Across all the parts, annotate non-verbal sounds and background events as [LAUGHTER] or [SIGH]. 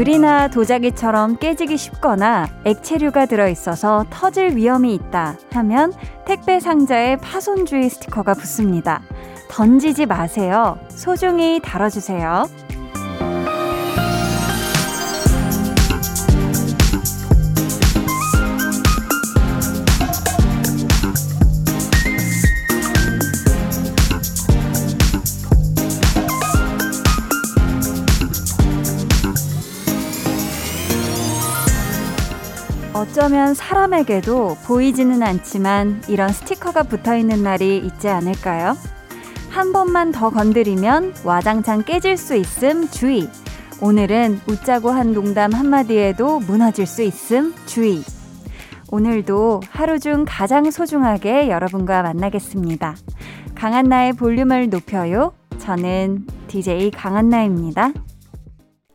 유리나 도자기처럼 깨지기 쉽거나 액체류가 들어있어서 터질 위험이 있다 하면 택배 상자에 파손주의 스티커가 붙습니다. 던지지 마세요. 소중히 다뤄주세요. 어쩌면 사람에게도 보이지는 않지만 이런 스티커가 붙어 있는 날이 있지 않을까요? 한 번만 더 건드리면 와장창 깨질 수 있음 주의. 오늘은 웃자고 한 농담 한마디에도 무너질 수 있음 주의. 오늘도 하루 중 가장 소중하게 여러분과 만나겠습니다. 강한나의 볼륨을 높여요. 저는 DJ 강한나입니다.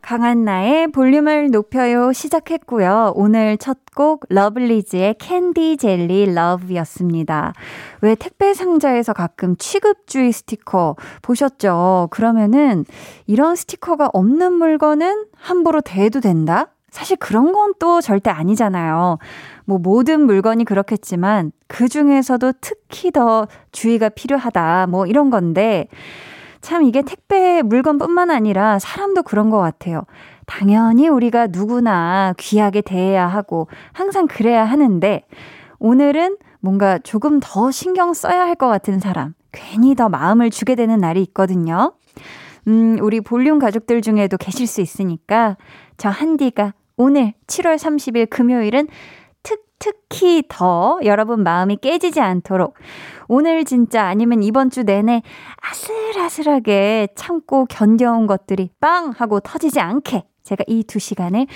강한나의 볼륨을 높여요 시작했고요. 오늘 첫 곡 러블리즈의 Candy Jelly Love였습니다. 왜 택배 상자에서 가끔 취급주의 스티커 보셨죠? 그러면은 이런 스티커가 없는 물건은 함부로 대도 된다? 사실 그런 건 또 절대 아니잖아요. 뭐 모든 물건이 그렇겠지만 그 중에서도 특히 더 주의가 필요하다. 뭐 이런 건데 참 이게 택배 물건뿐만 아니라 사람도 그런 것 같아요. 당연히 우리가 누구나 귀하게 대해야 하고 항상 그래야 하는데 오늘은 뭔가 조금 더 신경 써야 할 것 같은 사람, 괜히 더 마음을 주게 되는 날이 있거든요. 음, 우리 볼륨 가족들 중에도 계실 수 있으니까 저 한디가 오늘 7월 30일 금요일은 특, 특히 더 여러분 마음이 깨지지 않도록 오늘 진짜 아니면 이번 주 내내 아슬아슬하게 참고 견뎌온 것들이 빵! 하고 터지지 않게 제가 이 두 시간을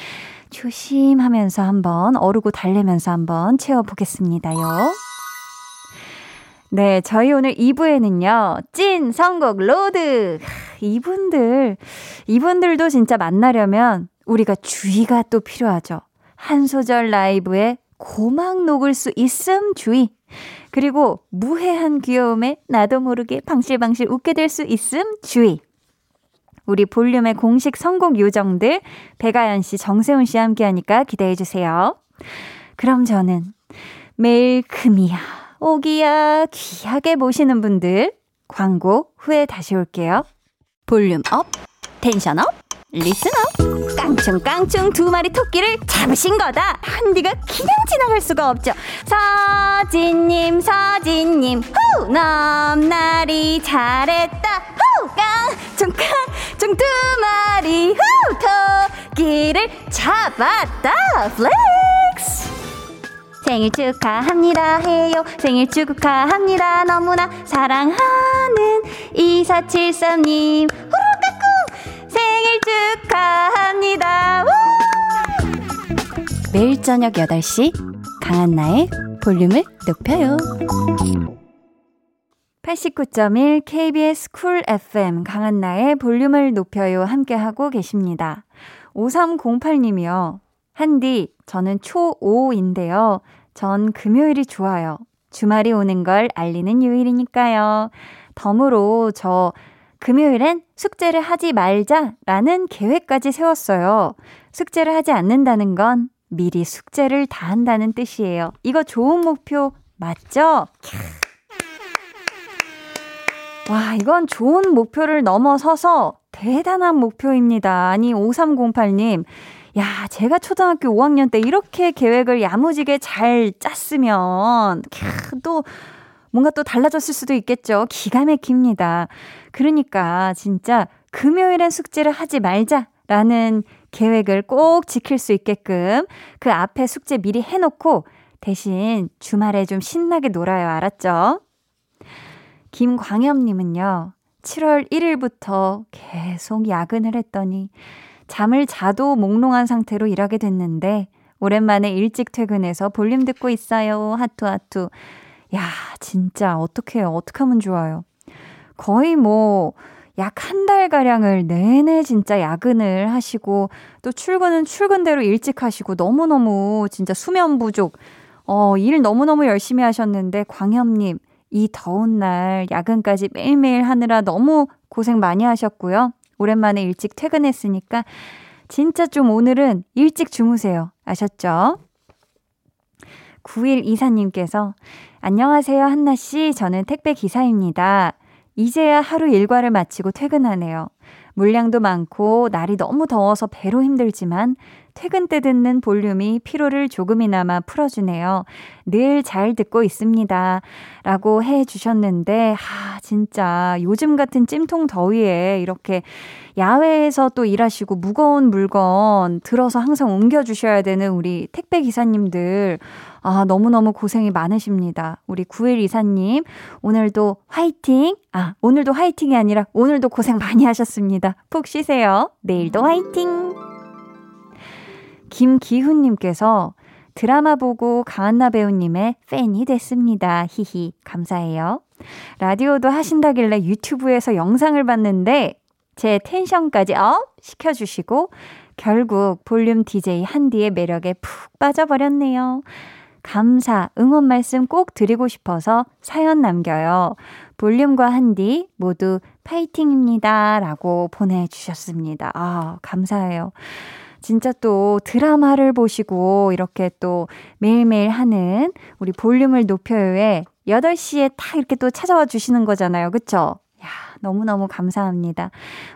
조심하면서 한번 어르고 달래면서 한번 채워보겠습니다요. 네, 저희 오늘 2부에는요, 찐 선곡 로드! 이분들, 이분들도 진짜 만나려면 우리가 주의가 또 필요하죠. 한 소절 라이브에 고막 녹을 수 있음 주의. 그리고 무해한 귀여움에 나도 모르게 방실방실 웃게 될 수 있음 주의. 우리 볼륨의 공식 선곡 요정들 백아연 씨, 정세훈 씨 함께 하니까 기대해 주세요. 그럼 저는 매일 금이야, 옥이야 귀하게 모시는 분들 광고 후에 다시 올게요. Volume up, tension up. Listener. 깡충깡충 두 마리 토끼를 잡으신 거다. 한디가 그냥 지나갈 수가 없죠. 서진님 서진님 후! 넘나리 잘했다. 후! 깡충깡충 두 마리 후! 토끼를 잡았다. Flex! 생일 축하합니다 해요. 생일 축하합니다 너무나 사랑하는 2473님 생일 축하합니다. 매일 저녁 8시 강한나의 볼륨을 높여요. 89.1 KBS 쿨 FM 강한나의 볼륨을 높여요 함께하고 계십니다. 5308님이요. 한디, 저는 초5인데요. 전 금요일이 좋아요. 주말이 오는 걸 알리는 요일이니까요. 덤으로 저 금요일엔 숙제를 하지 말자라는 계획까지 세웠어요. 숙제를 하지 않는다는 건 미리 숙제를 다 한다는 뜻이에요. 이거 좋은 목표 맞죠? 와, 이건 좋은 목표를 넘어서서 대단한 목표입니다. 아니, 5308님. 야, 제가 초등학교 5학년 때 이렇게 계획을 야무지게 잘 짰으면, 캬, 또, 뭔가 또 달라졌을 수도 있겠죠. 기가 막힙니다. 그러니까 진짜 금요일엔 숙제를 하지 말자라는 계획을 꼭 지킬 수 있게끔 그 앞에 숙제 미리 해놓고 대신 주말에 좀 신나게 놀아요. 알았죠? 김광엽님은요, 7월 1일부터 계속 야근을 했더니 잠을 자도 몽롱한 상태로 일하게 됐는데 오랜만에 일찍 퇴근해서 볼륨 듣고 있어요. 하투 하투. 야, 진짜 어떡해요. 어떡하면 좋아요. 거의 뭐, 약 한 달 가량을 내내 진짜 야근을 하시고, 또 출근은 출근대로 일찍 하시고, 너무너무 진짜 수면 부족, 어, 일 너무너무 열심히 하셨는데, 광엽님, 이 더운 날 야근까지 매일매일 하느라 너무 고생 많이 하셨고요. 오랜만에 일찍 퇴근했으니까 진짜 좀 오늘은 일찍 주무세요. 아셨죠? 9124님께서 안녕하세요, 한나씨. 저는 택배 기사입니다. 이제야 하루 일과를 마치고 퇴근하네요. 물량도 많고 날이 너무 더워서 배로 힘들지만 퇴근 때 듣는 볼륨이 피로를 조금이나마 풀어주네요. 늘 잘 듣고 있습니다. 라고 해 주셨는데, 아, 진짜 요즘 같은 찜통 더위에 이렇게 야외에서 또 일하시고 무거운 물건 들어서 항상 옮겨주셔야 되는 우리 택배 기사님들. 아, 너무너무 고생이 많으십니다. 우리 9일 이사님, 오늘도 화이팅! 아, 오늘도 화이팅이 아니라 오늘도 고생 많이 하셨습니다. 푹 쉬세요. 내일도 화이팅! 김기훈님께서 드라마 보고 강한나 배우님의 팬이 됐습니다. 히히. 감사해요. 라디오도 하신다길래 유튜브에서 영상을 봤는데 제 tension까지 up 시켜주시고 결국 볼륨 DJ 한디의 매력에 푹 빠져버렸네요. 감사, 응원 말씀 꼭 드리고 싶어서 사연 남겨요. 볼륨과 한디 모두 파이팅입니다. 라고 보내주셨습니다. 아, 감사해요. 진짜 또 드라마를 보시고 이렇게 또 매일매일 하는 우리 볼륨을 높여요에 8시에 딱 이렇게 또 찾아와 주시는 거잖아요. 그쵸? 야, 너무너무 감사합니다.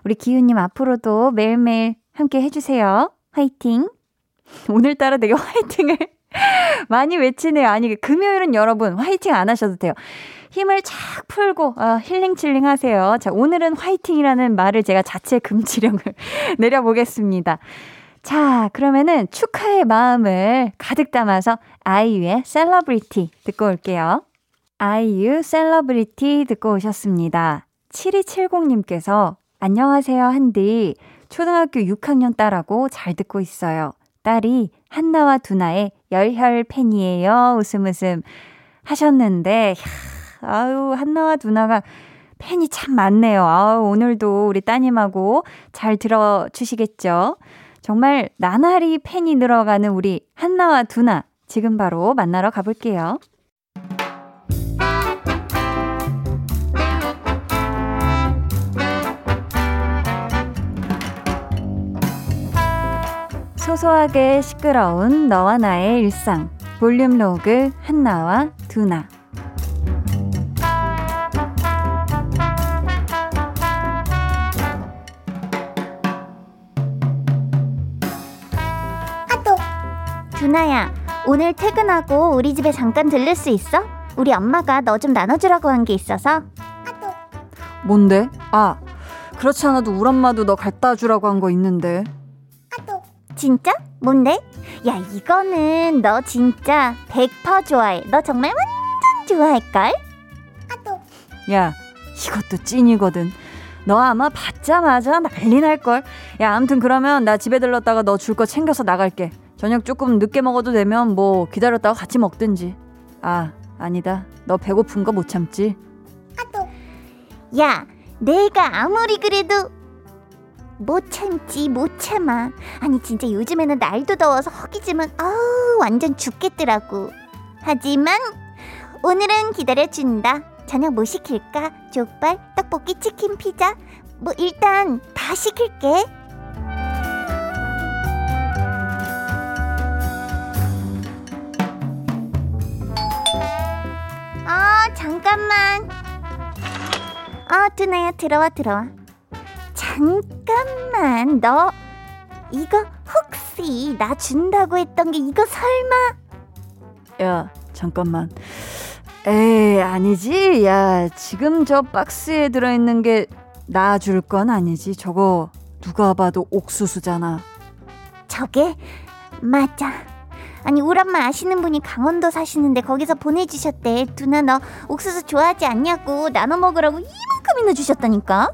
우리 기훈님 앞으로도 매일매일 함께 해주세요. 화이팅! 오늘따라 되게 화이팅을 [LAUGHS] 많이 외치네요. 아니, 금요일은 여러분 화이팅 안 하셔도 돼요. 힘을 착 풀고 어, healing chilling 하세요. 자, 오늘은 화이팅이라는 말을 제가 자체 금지령을 [LAUGHS] 내려보겠습니다. 자, 그러면은 축하의 마음을 가득 담아서 아이유의 셀러브리티 듣고 올게요. 아이유 셀러브리티 듣고 오셨습니다. 7270님께서 안녕하세요, 한디. 초등학교 6학년 딸하고 잘 듣고 있어요. 딸이 한나와 두나의 열혈 팬이에요. 웃음 웃음 하셨는데, 아유, 한나와 두나가 팬이 참 많네요. 아우, 오늘도 우리 따님하고 잘 들어주시겠죠? 정말 나날이 팬이 늘어가는 우리 한나와 두나 지금 바로 만나러 가볼게요. 소소하게 시끄러운 너와 나의 일상 볼륨 로그 한나와 두나 두나야, 오늘 퇴근하고 우리 집에 잠깐 들를 수 있어? 우리 엄마가 너 좀 나눠주라고 한 게 있어서. 뭔데? 아, 그렇지 않아도 우리 엄마도 너 갖다 주라고 한 거 있는데. 진짜? 뭔데? 야, 이거는 너 진짜 100% 좋아해. 너 정말 완전 좋아할걸? 야, 이것도 찐이거든. 너 아마 받자마자 난리 날걸. 야, 아무튼 그러면 나 집에 들렀다가 너 줄 거 챙겨서 나갈게. 저녁 조금 늦게 먹어도 되면 뭐 기다렸다가 같이 먹든지. 아, 아니다. 너 배고픈 거 못 참지? 야, 내가 아무리 그래도 못 참지 못 참아. 아니 진짜 요즘에는 날도 더워서 허기지만 아우 완전 죽겠더라고. 하지만 오늘은 기다려준다. 저녁 뭐 시킬까? 족발, 떡볶이, 치킨, 피자. 뭐 일단 다 시킬게. 잠깐만. 어, 두나야, 들어와, 들어와. 잠깐만, 너, 이거 혹시 나 준다고 했던 게 이거 설마? 야, 잠깐만. 에이, 아니지. 야, 지금 저 박스에 들어있는 게 나 줄 건 아니지. 저거 누가 봐도 옥수수잖아. 저게? 맞아. 아니 우리 엄마 아시는 분이 강원도 사시는데 거기서 보내주셨대 두나 너 옥수수 좋아하지 않냐고 나눠 먹으라고 이만큼이나 주셨다니까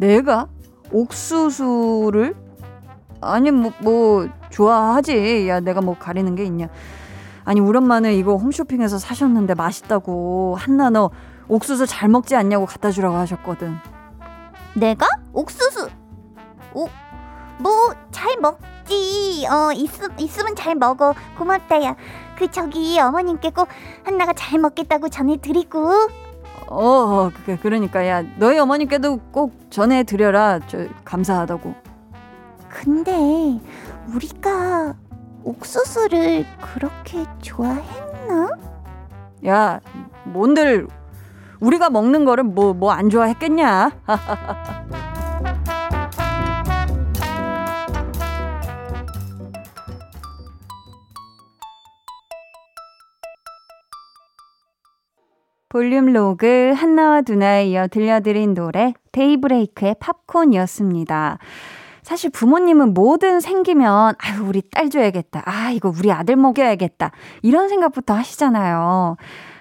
내가? 옥수수를? 아니 뭐, 뭐 좋아하지 야 내가 뭐 가리는 게 있냐 아니 우리 엄마는 이거 홈쇼핑에서 사셨는데 맛있다고 한나 너 옥수수 잘 먹지 않냐고 갖다 주라고 하셨거든 내가? 옥수수 오, 뭐잘 먹지. 어 있, 있으면 잘 먹어. 고맙다 야. 그 저기 어머님께 꼭 한나가 잘 먹겠다고 전해드리고. 어, 어 그, 그러니까 야 너희 어머님께도 꼭 전해드려라. 저 감사하다고. 근데 우리가 옥수수를 그렇게 좋아했나? 야, 뭔들 우리가 먹는 거를 뭐 뭐 안 좋아했겠냐? [LAUGHS] 볼륨 로그 한나와 두나에 이어 들려드린 노래 데이브레이크의 팝콘이었습니다. 사실 부모님은 뭐든 생기면 아유 우리 딸 줘야겠다. 아 이거 우리 아들 먹여야겠다. 이런 생각부터 하시잖아요.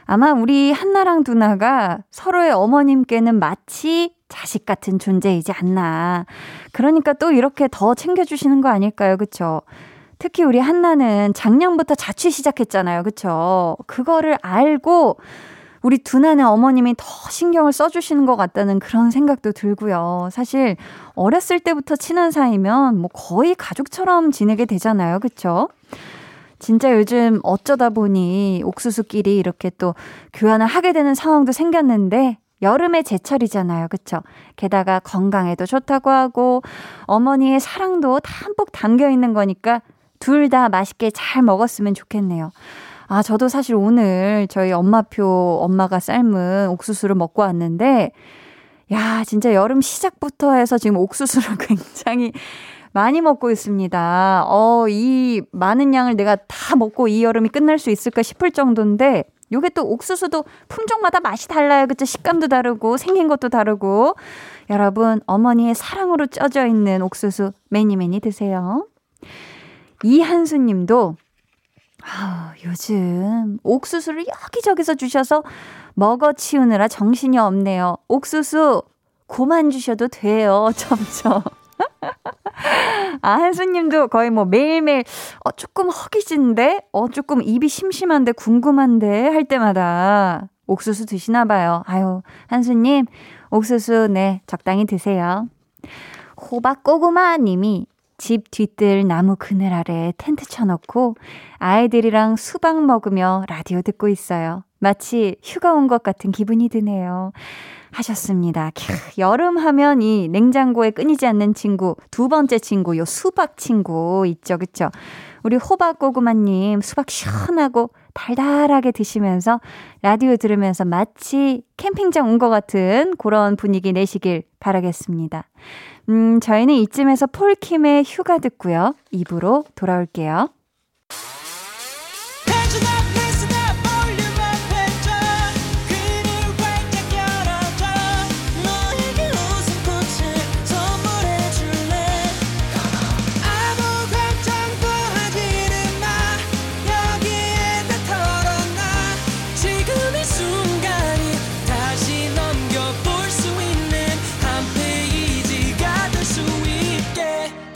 아마 우리 한나랑 두나가 서로의 어머님께는 마치 자식 같은 존재이지 않나. 그러니까 또 이렇게 더 챙겨주시는 거 아닐까요? 그쵸? 특히 우리 한나는 작년부터 자취 시작했잖아요. 그쵸? 그거를 알고 우리 두나네 어머님이 더 신경을 써주시는 것 같다는 그런 생각도 들고요. 사실 어렸을 때부터 친한 사이면 뭐 거의 가족처럼 지내게 되잖아요. 그쵸? 진짜 요즘 어쩌다 보니 옥수수끼리 이렇게 또 교환을 하게 되는 상황도 생겼는데 여름의 제철이잖아요. 그쵸? 게다가 건강에도 좋다고 하고 어머니의 사랑도 담뿍 담겨 있는 거니까 둘 다 맛있게 잘 먹었으면 좋겠네요. 아, 저도 사실 오늘 저희 엄마표 엄마가 삶은 옥수수를 먹고 왔는데, 야, 진짜 여름 시작부터 해서 지금 옥수수를 [LAUGHS] 굉장히 많이 먹고 있습니다. 어, 이 많은 양을 내가 다 먹고 이 여름이 끝날 수 있을까 싶을 정도인데, 요게 또 옥수수도 품종마다 맛이 달라요. 그쵸? 식감도 다르고, 생긴 것도 다르고. 여러분, 어머니의 사랑으로 쪄져 있는 옥수수 매니 매니 드세요. 이한수 님도 아, 요즘 옥수수를 여기저기서 주셔서 먹어 치우느라 정신이 없네요. 옥수수 고만 주셔도 돼요. [LAUGHS] 점점. 아, 한수님도 거의 뭐 매일매일, 어, 조금 허기진데? 어, 조금 입이 심심한데, 궁금한데? 할 때마다 옥수수 드시나 봐요. 아유, 한수님, 옥수수, 네, 적당히 드세요. 호박 꼬구마 님이 집 뒤뜰 나무 그늘 아래 텐트 쳐놓고 아이들이랑 수박 먹으며 라디오 듣고 있어요. 마치 휴가 온 것 같은 기분이 드네요. 하셨습니다. 캬, 여름 하면 이 냉장고에 끊이지 않는 친구, 두 번째 친구, 요 수박 친구 있죠, 그쵸? 우리 호박고구마님 수박 시원하고 달달하게 드시면서 라디오 들으면서 마치 캠핑장 온 것 같은 그런 분위기 내시길 바라겠습니다. 음, 저희는 이쯤에서 폴킴의 휴가 듣고요. 입으로 돌아올게요.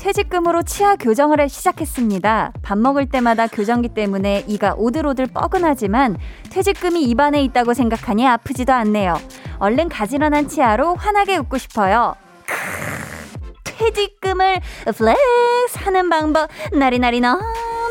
퇴직금으로 치아 교정을 시작했습니다. 밥 먹을 때마다 교정기 때문에 이가 오들오들 뻐근하지만 퇴직금이 입안에 있다고 생각하니 아프지도 않네요. 얼른 가지런한 치아로 환하게 웃고 싶어요. 퇴직금을 flex 하는 방법 나리나리 너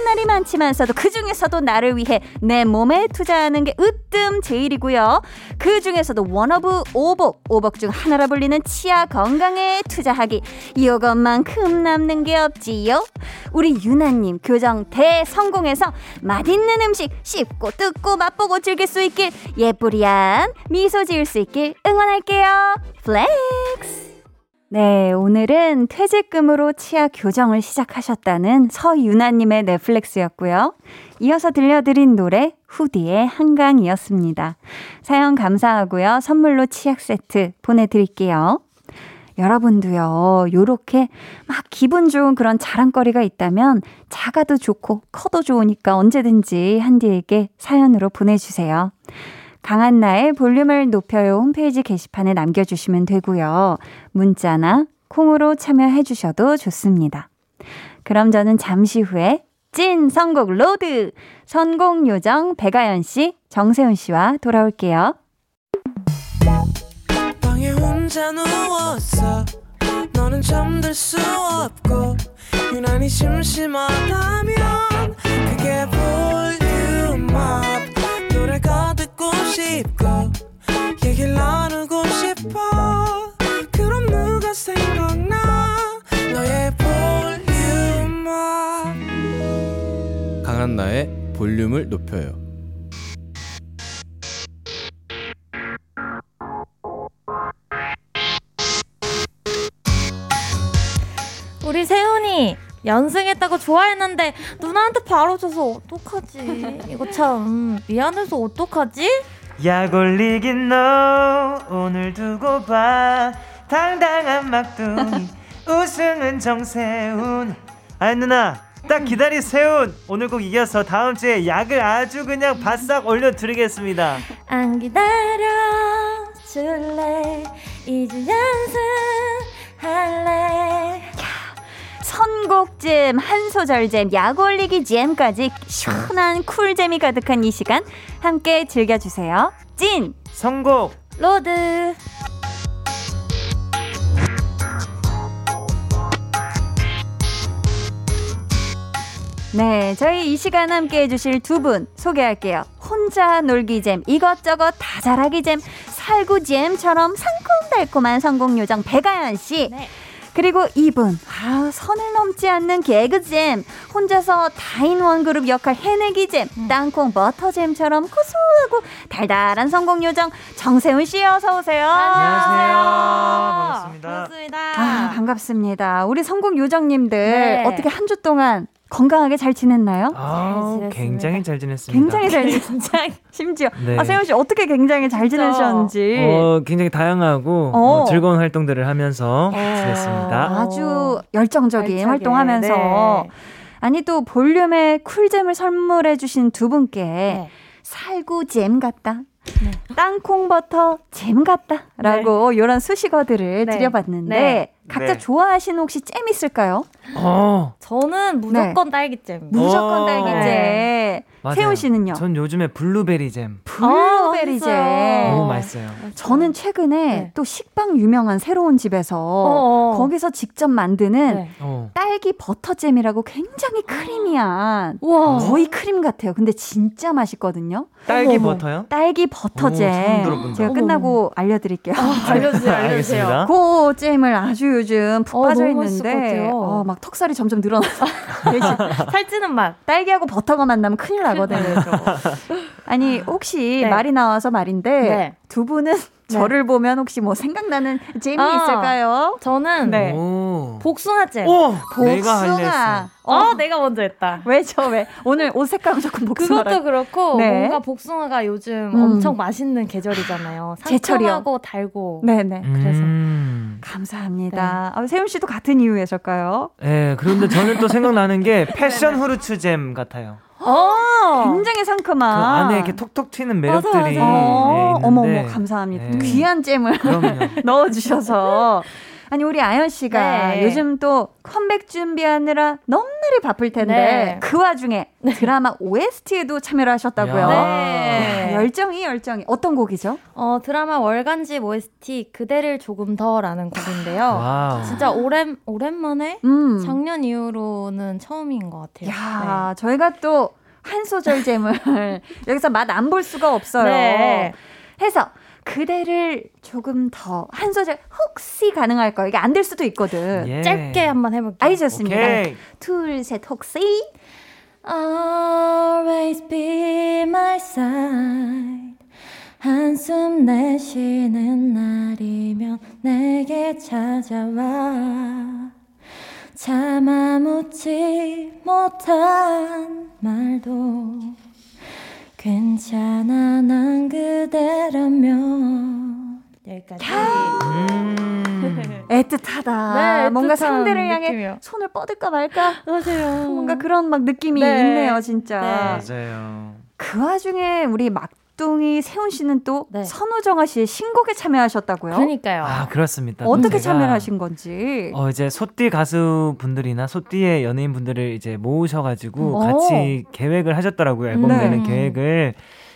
날이 많지만서도 그 중에서도 나를 위해 내 몸에 투자하는 게 으뜸 제일이고요. 그 중에서도 one of 오복, 오복 중 하나라 불리는 치아 건강에 투자하기. 이것만큼 남는 게 없지요. 우리 유나님 교정 대성공해서 맛있는 음식 씹고 뜯고 맛보고 즐길 수 있길 예쁘리안 미소 지을 수 있길 응원할게요. Flex! 네, 오늘은 퇴직금으로 치아 교정을 시작하셨다는 서유나님의 flex였고요. 이어서 들려드린 노래 후디의 한강이었습니다. 사연 감사하고요. 선물로 치약 세트 보내드릴게요. 여러분도요, 요렇게 막 기분 좋은 그런 자랑거리가 있다면 작아도 좋고 커도 좋으니까 언제든지 한디에게 사연으로 보내주세요. 강한나의 볼륨을 높여요 홈페이지 게시판에 남겨주시면 되고요. 문자나 콩으로 참여해 주셔도 좋습니다. 그럼 저는 잠시 후에 찐 선곡 로드 선곡 요정 백아연 씨, 정세훈 씨와 돌아올게요. 싶고 얘기를 나누고 싶어 그럼 누가 생각나 너의 볼륨업 강한나의 볼륨을 높여요. 우리 세훈이 연승했다고 좋아했는데 누나한테 바로 져서 어떡하지? 이거 참 미안해서 어떡하지? 약 올리긴 너. 오늘 두고 봐. 당당한 막둥이. [LAUGHS] 우승은 정세훈. 아이 누나 딱 기다리 세훈. 오늘 꼭 이겨서 다음 주에 약을 아주 그냥 바싹 올려드리겠습니다. 안 기다려 줄래? 이제 연승할래 선곡잼, 한 소절잼, 약 올리기 잼까지 시원한 쿨잼이 가득한 이 시간 함께 즐겨주세요. 찐! 선곡 로드 네, 저희 이 시간 함께 해주실 두 분 소개할게요. 혼자 놀기잼, 이것저것 다 잘하기잼, 살구잼처럼 상콤달콤한 선곡 요정 백아연 씨. 네. 그리고 이분, 아, 선을 넘지 않는 개그잼, 혼자서 다인 원 그룹 역할 해내기 잼, 땅콩 버터잼처럼 고소하고 달달한 성공 요정 정세훈 씨 어서 오세요. 안녕하세요 반갑습니다 반갑습니다. 아, 반갑습니다. 우리 성공 요정님들 네. 어떻게 한 주 동안 건강하게 잘 지냈나요? 아, 지냈습니다. 굉장히 잘 지냈습니다 굉장히 잘 지냈 굉장히 [LAUGHS] 심지어 네. 아 세훈 씨 어떻게 굉장히 잘 지내셨는지 어, 굉장히 다양하고 어. 어, 즐거운 활동들을 하면서 지냈습니다 아주 열정적인 알차게. 활동하면서 네. 아니 또 볼륨에 쿨잼을 선물해 주신 두 분께 네. 살구잼 같다. 땅콩버터 잼 같다라고 이런 수식어들을 네. 드려봤는데 네. 각자 네. 좋아하시는 혹시 잼 있을까요? 어, 저는 무조건 딸기잼. 무조건 오. 딸기잼. 맞아요. 세운 씨는요? 전 요즘에 블루베리 잼 블루베리 잼. 맛있어요. 너무 맛있어요 저는 최근에 네. 또 식빵 유명한 새로운 집에서 어어. 거기서 직접 만드는 네. 어. 딸기 버터잼이라고 굉장히 크리미한 [GASPS] 우와. 거의 크림 같아요. 근데 진짜 맛있거든요. 딸기 어머. 버터요? 딸기 오, 버터잼. 들어본다. 제가 끝나고 알려드릴게요. 알려주세요, [LAUGHS] 알려주세요. 알겠습니다. 그 잼을 아주 요즘 푹 어, 빠져 있는데. 어, 막 턱살이 점점 늘어나서 [LAUGHS] 살찌는 맛. 딸기하고 버터가 만나면 큰일 나거든요. 아니 혹시 네. 말이 나와서 말인데 네. 두 분은 저를 보면 혹시 뭐 생각나는 잼이 아. 있을까요? 저는 네. 오. 복숭아잼. 오, 복숭아. 했어. 어, 내가 먼저 했다. 왜죠 왜? 오늘 옷 색깔 무조건 복숭아. 그것도 그렇고 네. 뭔가 복숭아가 요즘 음. 엄청 맛있는 계절이잖아요. 제철이요. 상큼하고 달고. 네네. 그래서. 음. 감사합니다. 아, 세훈 씨도 같은 이유에서일까요? 예, 그런데 저는 또 생각나는 게 [LAUGHS] 패션 후르츠 잼 같아요. 어. 굉장히 그 상큼한. 안에 이렇게 톡톡 튀는 매력들이 맞아, 맞아. 어, 있는데. 어머 어머 감사합니다. 네. 귀한 잼을. [LAUGHS] 넣어주셔서. 아니 우리 아연 씨가 네. 요즘 또 컴백 준비하느라 넘나리 바쁠 텐데 네. 그 와중에 드라마 OST에도 참여를 하셨다고요. 야. 네. 야, 열정이 열정이 어떤 곡이죠? 어, 드라마 월간 집 OST 그대를 조금 더라는 곡인데요. 와우. 진짜 오랜 오랜만에 음. 작년 이후로는 처음인 것 같아요. 야 저희가 또 한 소절 잼을 [LAUGHS] 여기서 맛 안 볼 수가 없어요. 네. 해서 그대를 조금 더 한 소절 혹시 가능할까요? 이게 안 될 수도 있거든. 예. 짧게 한번 해볼게요. 아이 좋습니다. 둘, 셋, 혹시 Always be my side. 한숨 내쉬는 날이면 내게 찾아와. 참아 묻지 못한 말도 괜찮아 난 그대라면 여기까지. 음. [LAUGHS] 애틋하다. 네, 뭔가 상대를 향해 느낌이요. 손을 뻗을까 말까. 맞아요. 뭔가 그런 막 느낌이 네. 있네요, 진짜. 네. 맞아요. 그 와중에 우리 막 막둥이 세훈 씨는 또 네. 선우정아 씨의 신곡에 참여하셨다고요? 그러니까요. 아 그렇습니다. 어떻게 제가, 참여를 하신 건지. 어 이제 소띠 가수 분들이나 소띠의 연예인 분들을 이제 모으셔가지고 오. 같이 계획을 하셨더라고요 앨범 네. 내는 계획을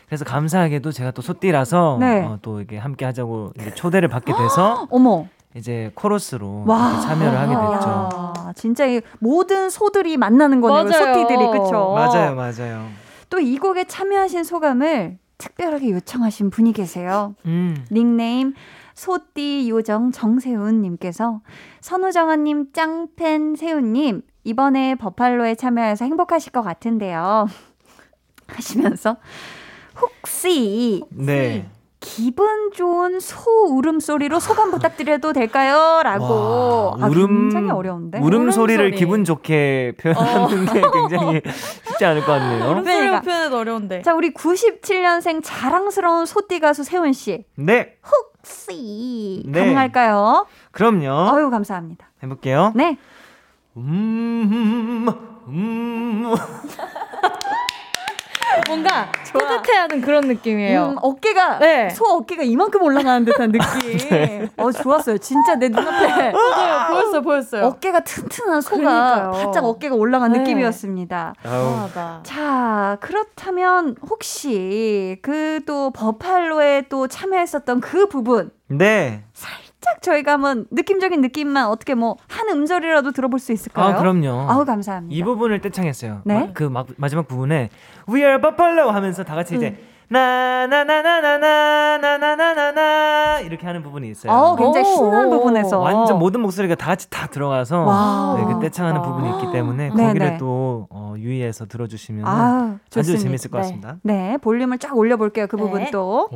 그래서 감사하게도 제가 또 소띠라서 네. 어, 또 이게 함께 하자고 이제 초대를 받게 돼서 [GASPS] 어머. 이제 코러스로 와. 참여를 하게 됐죠. 야, 진짜 이 모든 소들이 만나는 거네요. 맞아요. 소띠들이 그쵸? 맞아요, 맞아요. 또 이 곡에 참여하신 소감을 특별하게 요청하신 분이 계세요. 음, 닉네임 소띠 요정 정세훈님께서 선우정아님 짱팬 세훈님 이번에 버팔로에 참여해서 행복하실 것 같은데요. [LAUGHS] 하시면서 혹시 네. 기분 좋은 소 울음소리로 소감 부탁드려도 될까요? 라고. 와, 아, 울음- 굉장히 어려운데. 울음 소리를 울음소리. 기분 좋게 표현하는 게 굉장히 쉽지 않을 것 같네요. 울음소리로 그러니까. 표현은 어려운데. 자, 우리 97년생 자랑스러운 소띠 가수 세훈 씨. 네, 혹시 네. 가능할까요? 그럼요. 어유 감사합니다. 해볼게요. 네. 음, 음, 뭔가 뿌듯해하는 그런 느낌이에요. 음, 어깨가 네. 소 어깨가 이만큼 올라가는 듯한 느낌. [LAUGHS] 어 좋았어요. 진짜 내 눈앞에 [LAUGHS] 맞아요. 보였어요, 보였어요. 어깨가 튼튼한 소가 그러니까요. 바짝 어깨가 올라간 네. 느낌이었습니다. 아우. 자, 그렇다면 혹시 그 또 버팔로에 또 참여했었던 그 부분 네. 살 짝 저희가 한번 느낌적인 느낌만 어떻게 뭐 한 음절이라도 들어볼 수 있을까요? 아, 그럼요. 아우 감사합니다. 이 부분을 떼창했어요. 네? 마, 그 마, 마지막 부분에 We are Buffalo 하면서 다 같이 이제 나나나나나나나나나나나 이렇게 하는 부분이 있어요. 어, 굉장히 오. 신나는 부분에서 완전 모든 목소리가 다 같이 다 들어가서 와. 네, 그 떼창하는 아. 부분이 있기 때문에 네네. 거기를 또 어, 유의해서 들어주시면 아, 아주. 재밌을 것 네. 같습니다. 네, 볼륨을 쫙 올려볼게요. 그 네. 부분 또.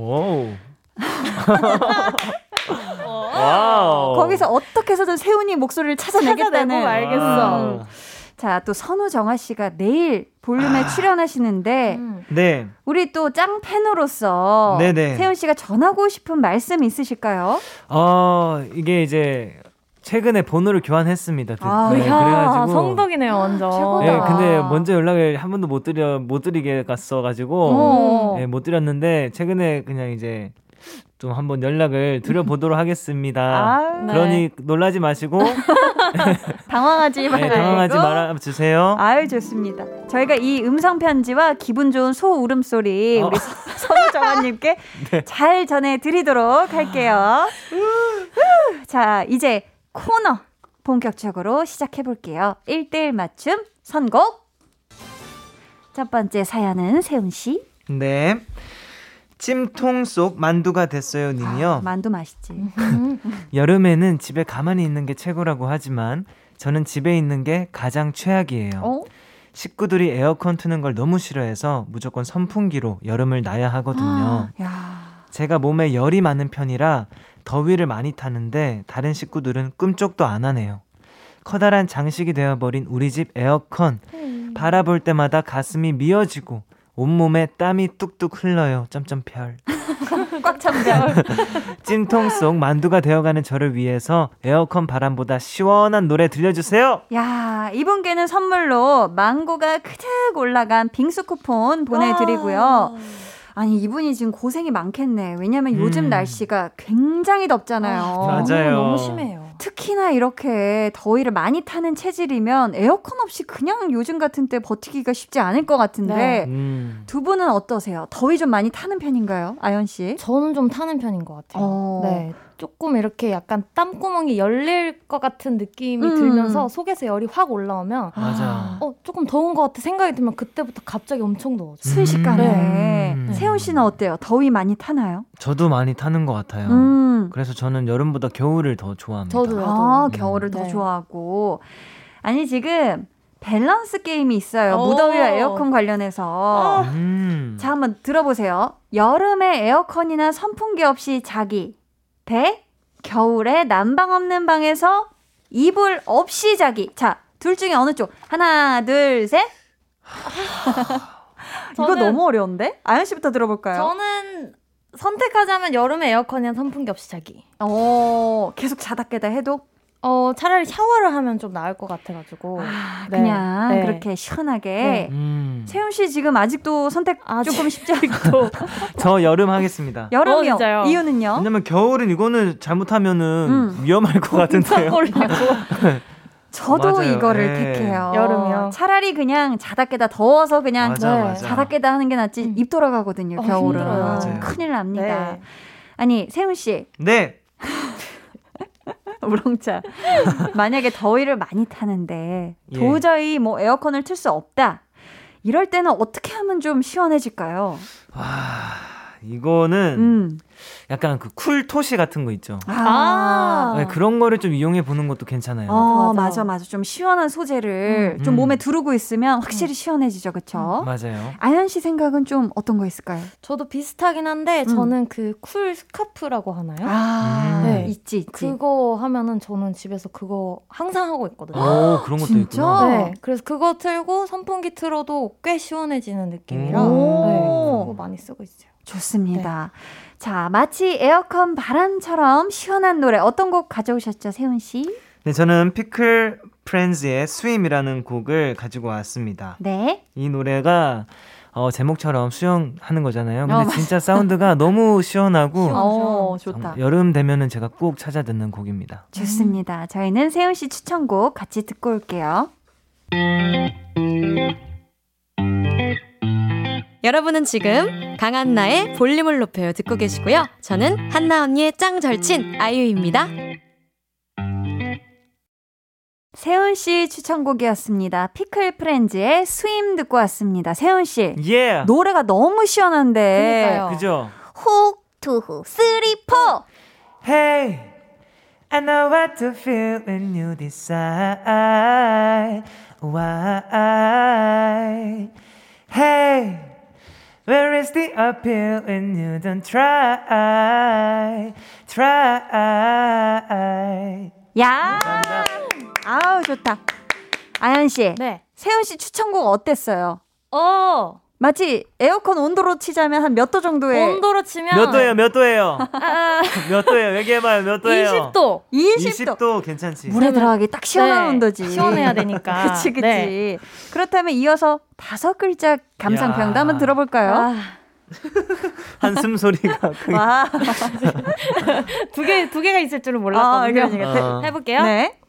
와우. 거기서 어떻게 해서든 세운이 목소리를 찾아내겠다는. 말겠어. 와우. 자, 또 선우정아 씨가 내일 볼륨에 출연하시는데 음. 네. 우리 또 짱 팬으로서 네네. 세운 씨가 전하고 싶은 말씀 있으실까요? 어, 이게 이제 최근에 번호를 교환했습니다. 그- 아, 네, 야, 그래가지고 성덕이네요, 완전. 최고다. 네, 근데 먼저 연락을 한 번도 못 드려 못 드리게 갔어가지고 어. 네, 못 드렸는데 최근에 그냥 이제 좀 한번 연락을 드려보도록 하겠습니다. [LAUGHS] 아, 네. 그러니 놀라지 마시고 [LAUGHS] 당황하지 네, 말고. 당황하지 말아 주세요. 아유 좋습니다. 저희가 이 음성 편지와 기분 좋은 소 울음소리 어. 우리 선우정아님께 [LAUGHS] 잘 전해드리도록 할게요. 후, 자 이제 코너 본격적으로 시작해 볼게요. 1대1 맞춤 선곡. 첫 번째 사연은 세훈 씨. 네. 찜통 속 만두가 됐어요, 님이요. 아, 만두 맛있지. [LAUGHS] 여름에는 집에 가만히 있는 게 최고라고 하지만 저는 집에 있는 게 가장 최악이에요. 어? 식구들이 에어컨 트는 걸 너무 싫어해서 무조건 선풍기로 여름을 나야 하거든요. 야. 제가 몸에 열이 많은 편이라 더위를 많이 타는데 다른 식구들은 꿈쩍도 안 하네요. 커다란 장식이 되어버린 우리 집 에어컨. 바라볼 때마다 가슴이 미어지고 온몸에 땀이 뚝뚝 흘러요. 점점별. [LAUGHS] 꽉 찬다. [LAUGHS] 찜통 속 만두가 되어가는 저를 위해서 에어컨 바람보다 시원한 노래 들려주세요. 야, 이분께는 선물로 망고가 크득 올라간 빙수 쿠폰 보내드리고요. 아니, 이분이 지금 고생이 많겠네. 왜냐면 요즘 음. 날씨가 굉장히 덥잖아요. 맞아요. 너무 심해요. 특히나 이렇게 더위를 많이 타는 체질이면 에어컨 없이 그냥 요즘 같은 때 버티기가 쉽지 않을 것 같은데 네. 음. 두 분은 어떠세요? 더위 좀 많이 타는 편인가요? 아연 씨? 저는 좀 타는 편인 것 같아요. 어. 네. 조금 이렇게 약간 땀구멍이 열릴 것 같은 느낌이 음. 들면서 속에서 열이 확 올라오면 맞아. 어 조금 더운 것 같아 생각이 들면 그때부터 갑자기 엄청 더워져. 순식간에. 음. 세훈 씨는 어때요? 더위 많이 타나요? 저도 많이 타는 것 같아요. 음. 그래서 저는 여름보다 겨울을 더 좋아합니다. 저도요. 아, 저도. 겨울을 더 네. 좋아하고. 아니, 지금 밸런스 게임이 있어요. 오. 무더위와 에어컨 관련해서. 음. 자, 한번 들어보세요. 여름에 에어컨이나 선풍기 없이 자기. 대 겨울에 난방 없는 방에서 이불 없이 자기. 자, 둘 중에 어느 쪽? 하나, 둘, 셋. [LAUGHS] 이거 너무 어려운데? 아연 씨부터 들어볼까요? 저는 선택하자면 여름에 에어컨이랑 선풍기 없이 자기. 어, 계속 자다 깨다 해도? 어, 차라리 샤워를 하면 좀 나을 것 같아가지고. 아, 네. 그냥 네. 그렇게 시원하게. 네. 음. 세훈 씨 지금 아직도 선택 아직- 조금 쉽지 않고 [LAUGHS] 저 여름 하겠습니다. 여름이요. 어? 이유는요? 왜냐면 겨울은 이거는 잘못하면은 음. 위험할 것 같은데요. [LAUGHS] 저도 맞아요. 이거를 네. 택해요. 여름이요? 차라리 그냥 자다 깨다 더워서 그냥 맞아, 네. 맞아. 자다 깨다 하는 게 낫지 음. 입 돌아가거든요. 어, 겨울은. 큰일 납니다. 네. 아니 세운 씨 네. [LAUGHS] 우렁차 만약에 더위를 많이 타는데 예. 도저히 뭐 에어컨을 틀 수 없다. 이럴 때는 어떻게 하면 좀 시원해질까요? 와, 이거는 음. 약간 그 쿨토시 같은 거 있죠. 아. 네, 그런 거를 좀 이용해 보는 것도 괜찮아요. 어, 맞아. 맞아, 맞아. 좀 시원한 소재를 음. 좀 음. 몸에 두르고 있으면 확실히 시원해지죠, 그쵸? 맞아요. 아연 씨 생각은 좀 어떤 거 있을까요? 저도 비슷하긴 한데, 음. 저는 그 쿨 스카프라고 하나요? 아, 음. 네. 있지, 있지. 그거 하면은 저는 집에서 그거 항상 하고 있거든요. 오, 그런 것도? 있구나. 네. 그래서 그거 틀고 선풍기 틀어도 꽤 시원해지는 느낌이라 오. 네, 그거 많이 쓰고 있어요. 좋습니다. 자, 마치 에어컨 바람처럼 시원한 노래 어떤 곡 가져오셨죠, 세훈 씨? 네, 저는 피클 프렌즈의 스윙이라는 곡을 가지고 왔습니다. 네. 이 노래가 어, 제목처럼 수영하는 거잖아요. 근데 어. 진짜 사운드가 너무 시원하고 [LAUGHS] 어, 정- 좋다. 여름 되면은 제가 꼭 찾아 듣는 곡입니다. 좋습니다. 저희는 세훈 씨 추천곡 같이 듣고 올게요. 여러분은 지금 강한나의 볼륨을 높여요 듣고 계시고요. 저는 한나 언니의 짱 절친 아이유입니다. 세운 씨 추천곡이었습니다. Fickle Friends의 Swim 듣고 왔습니다. 세운 씨. 예. 노래가 너무 시원한데. 그러니까요. 그죠? 훅 투후 쓰리 포 Hey, I know what to feel when you decide. Why? Hey, where is the appeal when you don't try? Try. 야! 아우, 좋다. 아연 씨. 네. 세훈 씨 추천곡 어땠어요? 어, 마치 에어컨 온도로 치자면 한 몇 도 정도의 온도로 치면 몇 도예요? 몇 도예요? 아, 몇 도예요? 얘기해봐요. 몇 도예요? 20도. 20도. 20도 괜찮지? 물에 들어가기 딱 시원한 네, 온도지. 시원해야 되니까. [LAUGHS] 그치, 그치. 네. 그렇다면 이어서 다섯 글자 감상평도 야. 한번 들어볼까요? 아, [LAUGHS] 한숨 소리가 크게. 와. [LAUGHS] 두 개, 두 개가 있을 줄은 아, 몰랐거든요. 그러니까. 어. 해볼게요. 네.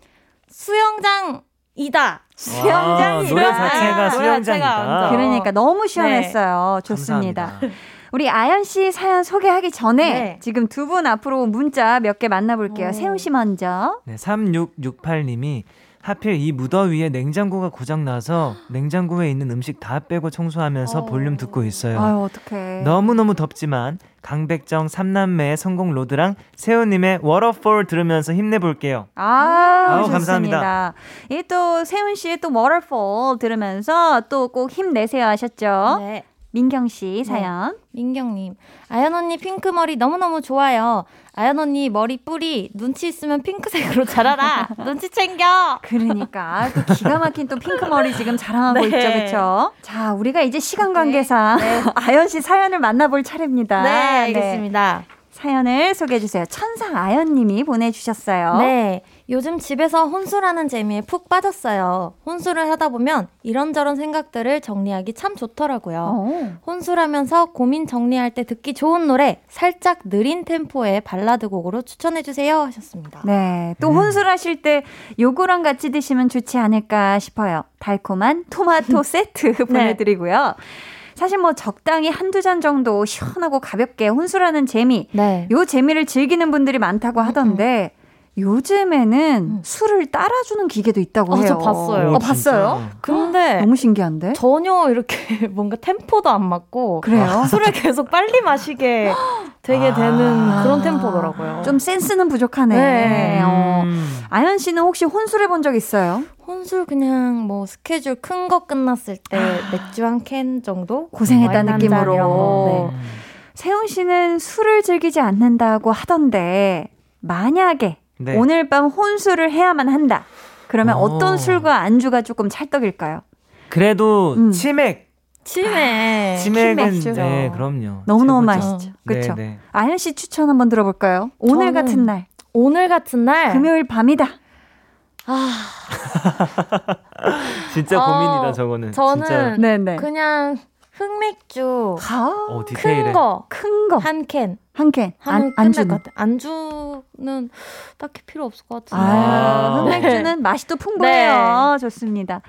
수영장 이다. 수영장이다. 노래 자체가 노래 수영장이다. 자체가 완전. 그러니까 너무 시원했어요. 좋습니다. 감사합니다. 우리 아연 씨 사연 소개하기 전에 네. 지금 두 분 앞으로 문자 몇 개 만나볼게요. 오. 세훈 씨 먼저. 네, 3668님이 하필 이 무더위에 냉장고가 고장 나서 냉장고에 있는 음식 다 빼고 청소하면서 어. 볼륨 듣고 있어요. 아유 어떡해. 너무너무 덥지만 강백정 삼남매의 선곡 로드랑 세운님의 Waterfall 들으면서 힘내볼게요. 아, 아우, 좋습니다. 감사합니다. 이 또 세운 씨의 또 Waterfall 들으면서 또 꼭 힘내세요 하셨죠? 네. 민경 씨 사연. 민경님, 아연 언니 핑크 머리 너무너무 좋아요. 아연 언니 머리 뿌리 눈치 있으면 핑크색으로 자라라. [LAUGHS] 눈치 챙겨. 그러니까 또 기가 막힌 또 핑크 머리 지금 자랑하고 [LAUGHS] 네. 있죠, 그렇죠? 자, 우리가 이제 시간 관계상 [LAUGHS] 아연 씨 사연을 만나볼 차례입니다. 네, 알겠습니다. 사연을 소개해 주세요. 천상 아연님이 보내주셨어요. 네. 요즘 집에서 혼술하는 재미에 푹 빠졌어요. 혼술을 하다 보면 이런저런 생각들을 정리하기 참 좋더라고요. 어. 혼술하면서 고민 정리할 때 듣기 좋은 노래, 살짝 느린 템포의 발라드 곡으로 추천해 주세요. 하셨습니다. 네, 또 음. 혼술하실 때 요거랑 같이 드시면 좋지 않을까 싶어요. 달콤한 토마토 [LAUGHS] 세트 보내 드리고요. 사실 뭐 적당히 한두 잔 정도 시원하고 가볍게 혼술하는 재미, 네. 요 재미를 즐기는 분들이 많다고 하던데 요즘에는 음. 술을 따라주는 기계도 있다고 어, 해요. 저 봤어요. 어, 봤어요? 근데 너무 신기한데? 전혀 이렇게 [LAUGHS] 뭔가 템포도 안 맞고 그래요? [LAUGHS] 술을 계속 빨리 마시게 [GASPS] 되게 아. 되는 그런 템포더라고요. 좀 센스는 부족하네. 네. 어. 음. 아연 씨는 혹시 혼술해 본 적 있어요? 혼술 그냥 뭐 스케줄 큰 거 끝났을 때 맥주 한 캔 정도 한잔 느낌으로. 거. 네. 세훈 씨는 술을 즐기지 않는다고 하던데 만약에 네. 오늘 밤 혼술을 해야만 한다. 그러면 오. 어떤 술과 안주가 조금 찰떡일까요? 그래도 음. 치맥. 치매. 치맥은 맥주. 네, 그럼요. 너무너무. 맛있죠. 그렇죠? 네, 네. 아연 씨 추천 한번 들어볼까요? 오늘 같은 날, 오늘 같은 날 금요일 밤이다. 아, [LAUGHS] 진짜 어, 고민이다 저거는. 저는 진짜. 네네. 그냥 흑맥주 가? 어, 디테일해. 큰 거. 큰 거. 한 캔. 한 캔. 하면 안, 끝날 안주는. 것 같아. 안주는 딱히 필요 없을 것 같은데. 아, 네. 흑맥주는 맛이 또 풍부해요. 좋습니다.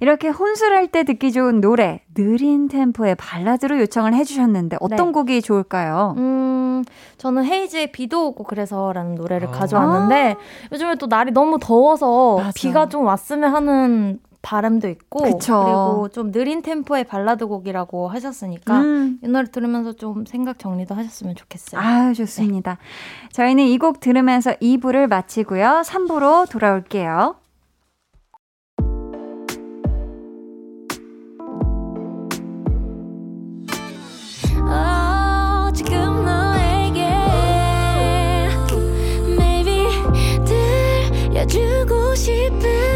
이렇게 혼술할 때 듣기 좋은 노래, 느린 템포의 발라드로 요청을 해주셨는데 어떤 네. 곡이 좋을까요? 음, 저는 헤이즈의 비도 오고 그래서라는 노래를 아. 가져왔는데 요즘에 또 날이 너무 더워서 맞아. 비가 좀 왔으면 하는 바람도 있고 그쵸. 그리고 좀 느린 템포의 발라드 곡이라고 하셨으니까 음. 이 노래 들으면서 좀 생각 정리도 하셨으면 좋겠어요. 아유, 좋습니다. 저희는 이 곡 들으면서 2부를 마치고요. 3부로 돌아올게요. 들려주고 싶은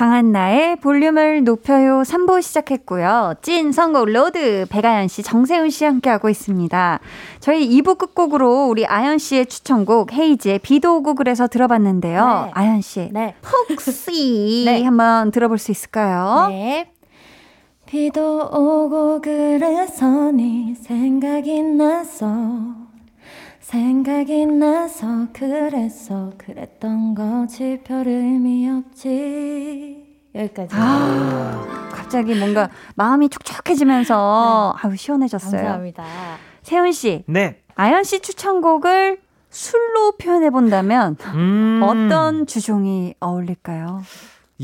강한나의 볼륨을 높여요 3부 시작했고요. 찐 선곡 로드 백아연 씨, 정세운 씨 함께하고 있습니다. 저희 2부 끝곡으로 우리 아연 씨의 추천곡 헤이즈의 비도 오고 그래서 들어봤는데요. 네. 아연 씨, 네. 혹시 [LAUGHS] 네. 한번 들어볼 수 있을까요? 네. 비도 오고 그래서 네 생각이 나서 생각이 나서 그래서 그랬던 거지 별 의미 없지 여기까지 아, 갑자기 뭔가 마음이 촉촉해지면서 아유 시원해졌어요. 네. 감사합니다. 세훈 씨, 네. 아연 씨 추천곡을 술로 표현해 본다면 음. 어떤 주종이 어울릴까요?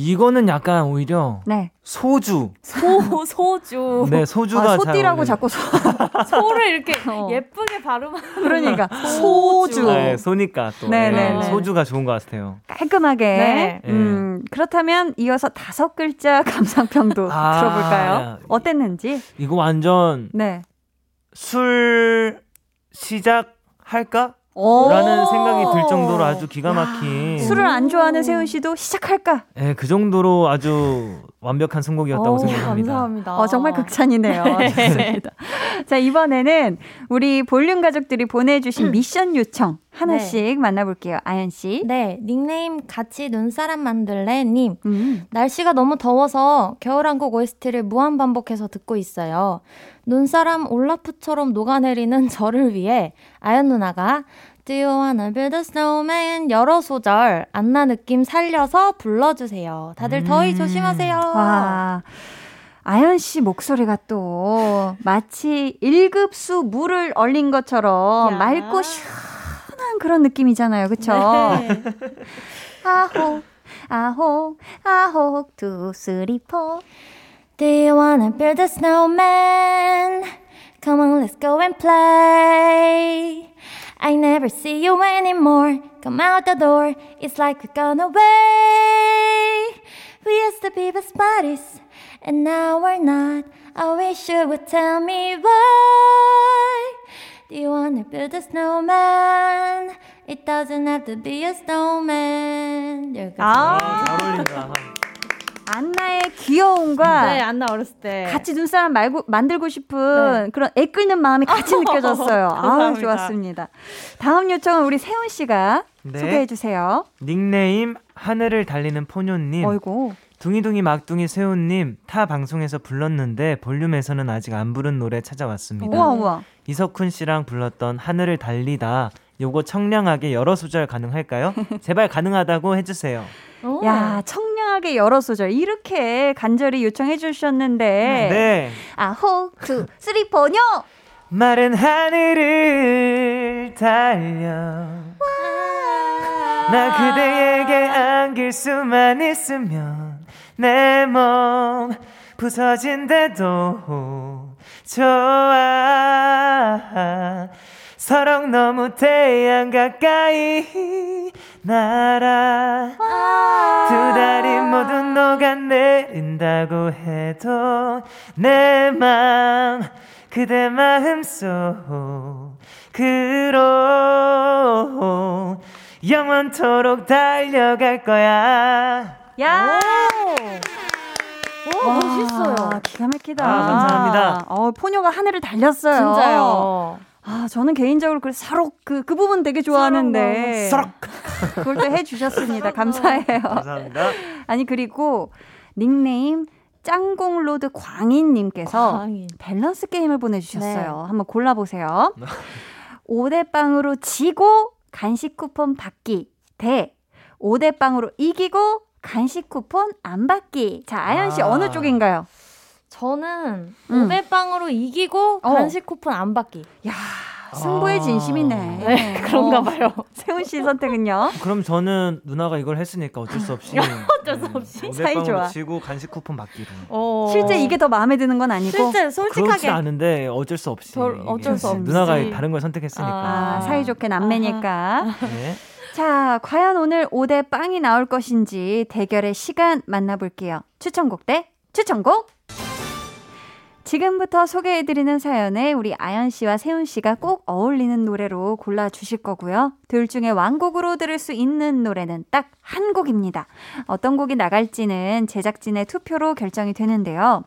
이거는 약간 오히려 네. 소주. 소 소주 네, 소주가 아, 잘 소띠라고. 자꾸 소, [LAUGHS] 소를 이렇게 어. 예쁘게 발음하는 [LAUGHS] 그러니까 소주. 네, 소니까 또 네네네. 네, 소주가 좋은 것 같아요. 깔끔하게. 네. 음, 그렇다면 이어서 다섯 글자 [LAUGHS] 감상평도 아. 들어볼까요? 어땠는지? 이거 완전 네. 술 시작할까? 오. 라는 생각이 들 정도로 아주 기가 막힌 술을 안 좋아하는 세훈 씨도 시작할까? 네, 그 정도로 아주 완벽한 선곡이었다고 오, 생각합니다. 감사합니다. 어, 정말 극찬이네요. [LAUGHS] 좋습니다. 자, 이번에는 우리 볼륨 가족들이 보내주신 미션 요청 하나씩 만나볼게요. 아연 씨. 네, 닉네임 같이 눈사람 만들래님. 음. 날씨가 너무 더워서 겨울왕국 OST를 무한 반복해서 듣고 있어요. 눈사람 올라프처럼 녹아내리는 [LAUGHS] 저를 위해 아연 누나가 Do you wanna build a snowman? 여러 소절 안나 느낌 살려서 불러주세요. 다들 더위 음. 조심하세요. 와. 아연 씨 목소리가 또 마치 1급수 물을 얼린 것처럼 야. 맑고 시원한 그런 느낌이잖아요. 그쵸? 네. [LAUGHS] 아호, 아호, 아호, two, three, four. Do you wanna build a snowman? Come on, let's go and play. I never see you anymore. Come out the door, it's like we're gone away. We used to be best buddies, and now we're not. I wish you would tell me why. Do you wanna build a snowman? It doesn't have to be a snowman. 여기까지. 아. 잘 어울린다. 안나의 귀여움과 네, 안나 어렸을 때. 같이 눈사람 말고 만들고 싶은 그런 애끓는 마음이 같이 [LAUGHS] 느껴졌어요. 아, 감사합니다. 좋았습니다. 다음 요청은 우리 세훈 씨가 네. 소개해 주세요. 닉네임 하늘을 달리는 포뇨님. 어이고. 둥이둥이 막둥이 세훈님 타 방송에서 불렀는데 볼륨에서는 아직 안 부른 노래 찾아왔습니다. 우와 우와. 이석훈 씨랑 불렀던 하늘을 달리다 요거 청량하게 여러 소절 가능할까요? [LAUGHS] 제발 가능하다고 해주세요. 오. 야, 청량하게 여러 소절 이렇게 간절히 요청해 주셨는데 네. 아호, two, three, four요. 마른 하늘을 달려 나 그대에게 안길 수만 있으면 내 몸 부서진대도 좋아 설혹 너무 태양 가까이 나라 두 다리 모두 녹아내린다고 해도 내 맘 그대 마음 속으로 영원토록 달려갈 거야 야! 오, 멋있어요. 기가 막히다. 아, 감사합니다. 어, 포뇨가 하늘을 달렸어요. 진짜요. 아, 저는 개인적으로 그 설혹 그, 그 부분 되게 좋아하는데. 설혹. [LAUGHS] 그걸 또 해주셨습니다. 감사해요. 감사합니다 아니, 그리고 닉네임 짱공로드 광인님께서 광인. 밸런스 게임을 보내주셨어요. 한번 골라보세요. [LAUGHS] 5대 빵으로 지고 간식 쿠폰 받기 대 5대 빵으로 이기고 간식 쿠폰 안 받기. 자, 아연 씨 아. 어느 쪽인가요? 저는 음. 5대빵으로 이기고 어. 간식 쿠폰 안 받기. 야, 승부의 아. 진심이네. 네, [LAUGHS] 그런가 어. 봐요. 세훈 씨 선택은요? [LAUGHS] 그럼 저는 누나가 이걸 했으니까 어쩔 수 없이 [LAUGHS] 어쩔 수 없이. 사이 좋아. 치고 간식 쿠폰 받기로 어. 실제 이게 더 마음에 드는 건 아니고 실제 그렇지 솔직하게 않은데 어쩔 수 없이 별- 어쩔 수 없이. 누나가 다른 걸 선택했으니까 아, 사이 좋게 남매니까. 네. 자, 과연 오늘 5대 빵이 나올 것인지 대결의 시간 만나볼게요. 추천곡 대 추천곡! 지금부터 소개해드리는 사연에 우리 아연 씨와 세훈 씨가 꼭 어울리는 노래로 골라주실 거고요. 둘 중에 완곡으로 들을 수 있는 노래는 딱 한 곡입니다. 어떤 곡이 나갈지는 제작진의 투표로 결정이 되는데요.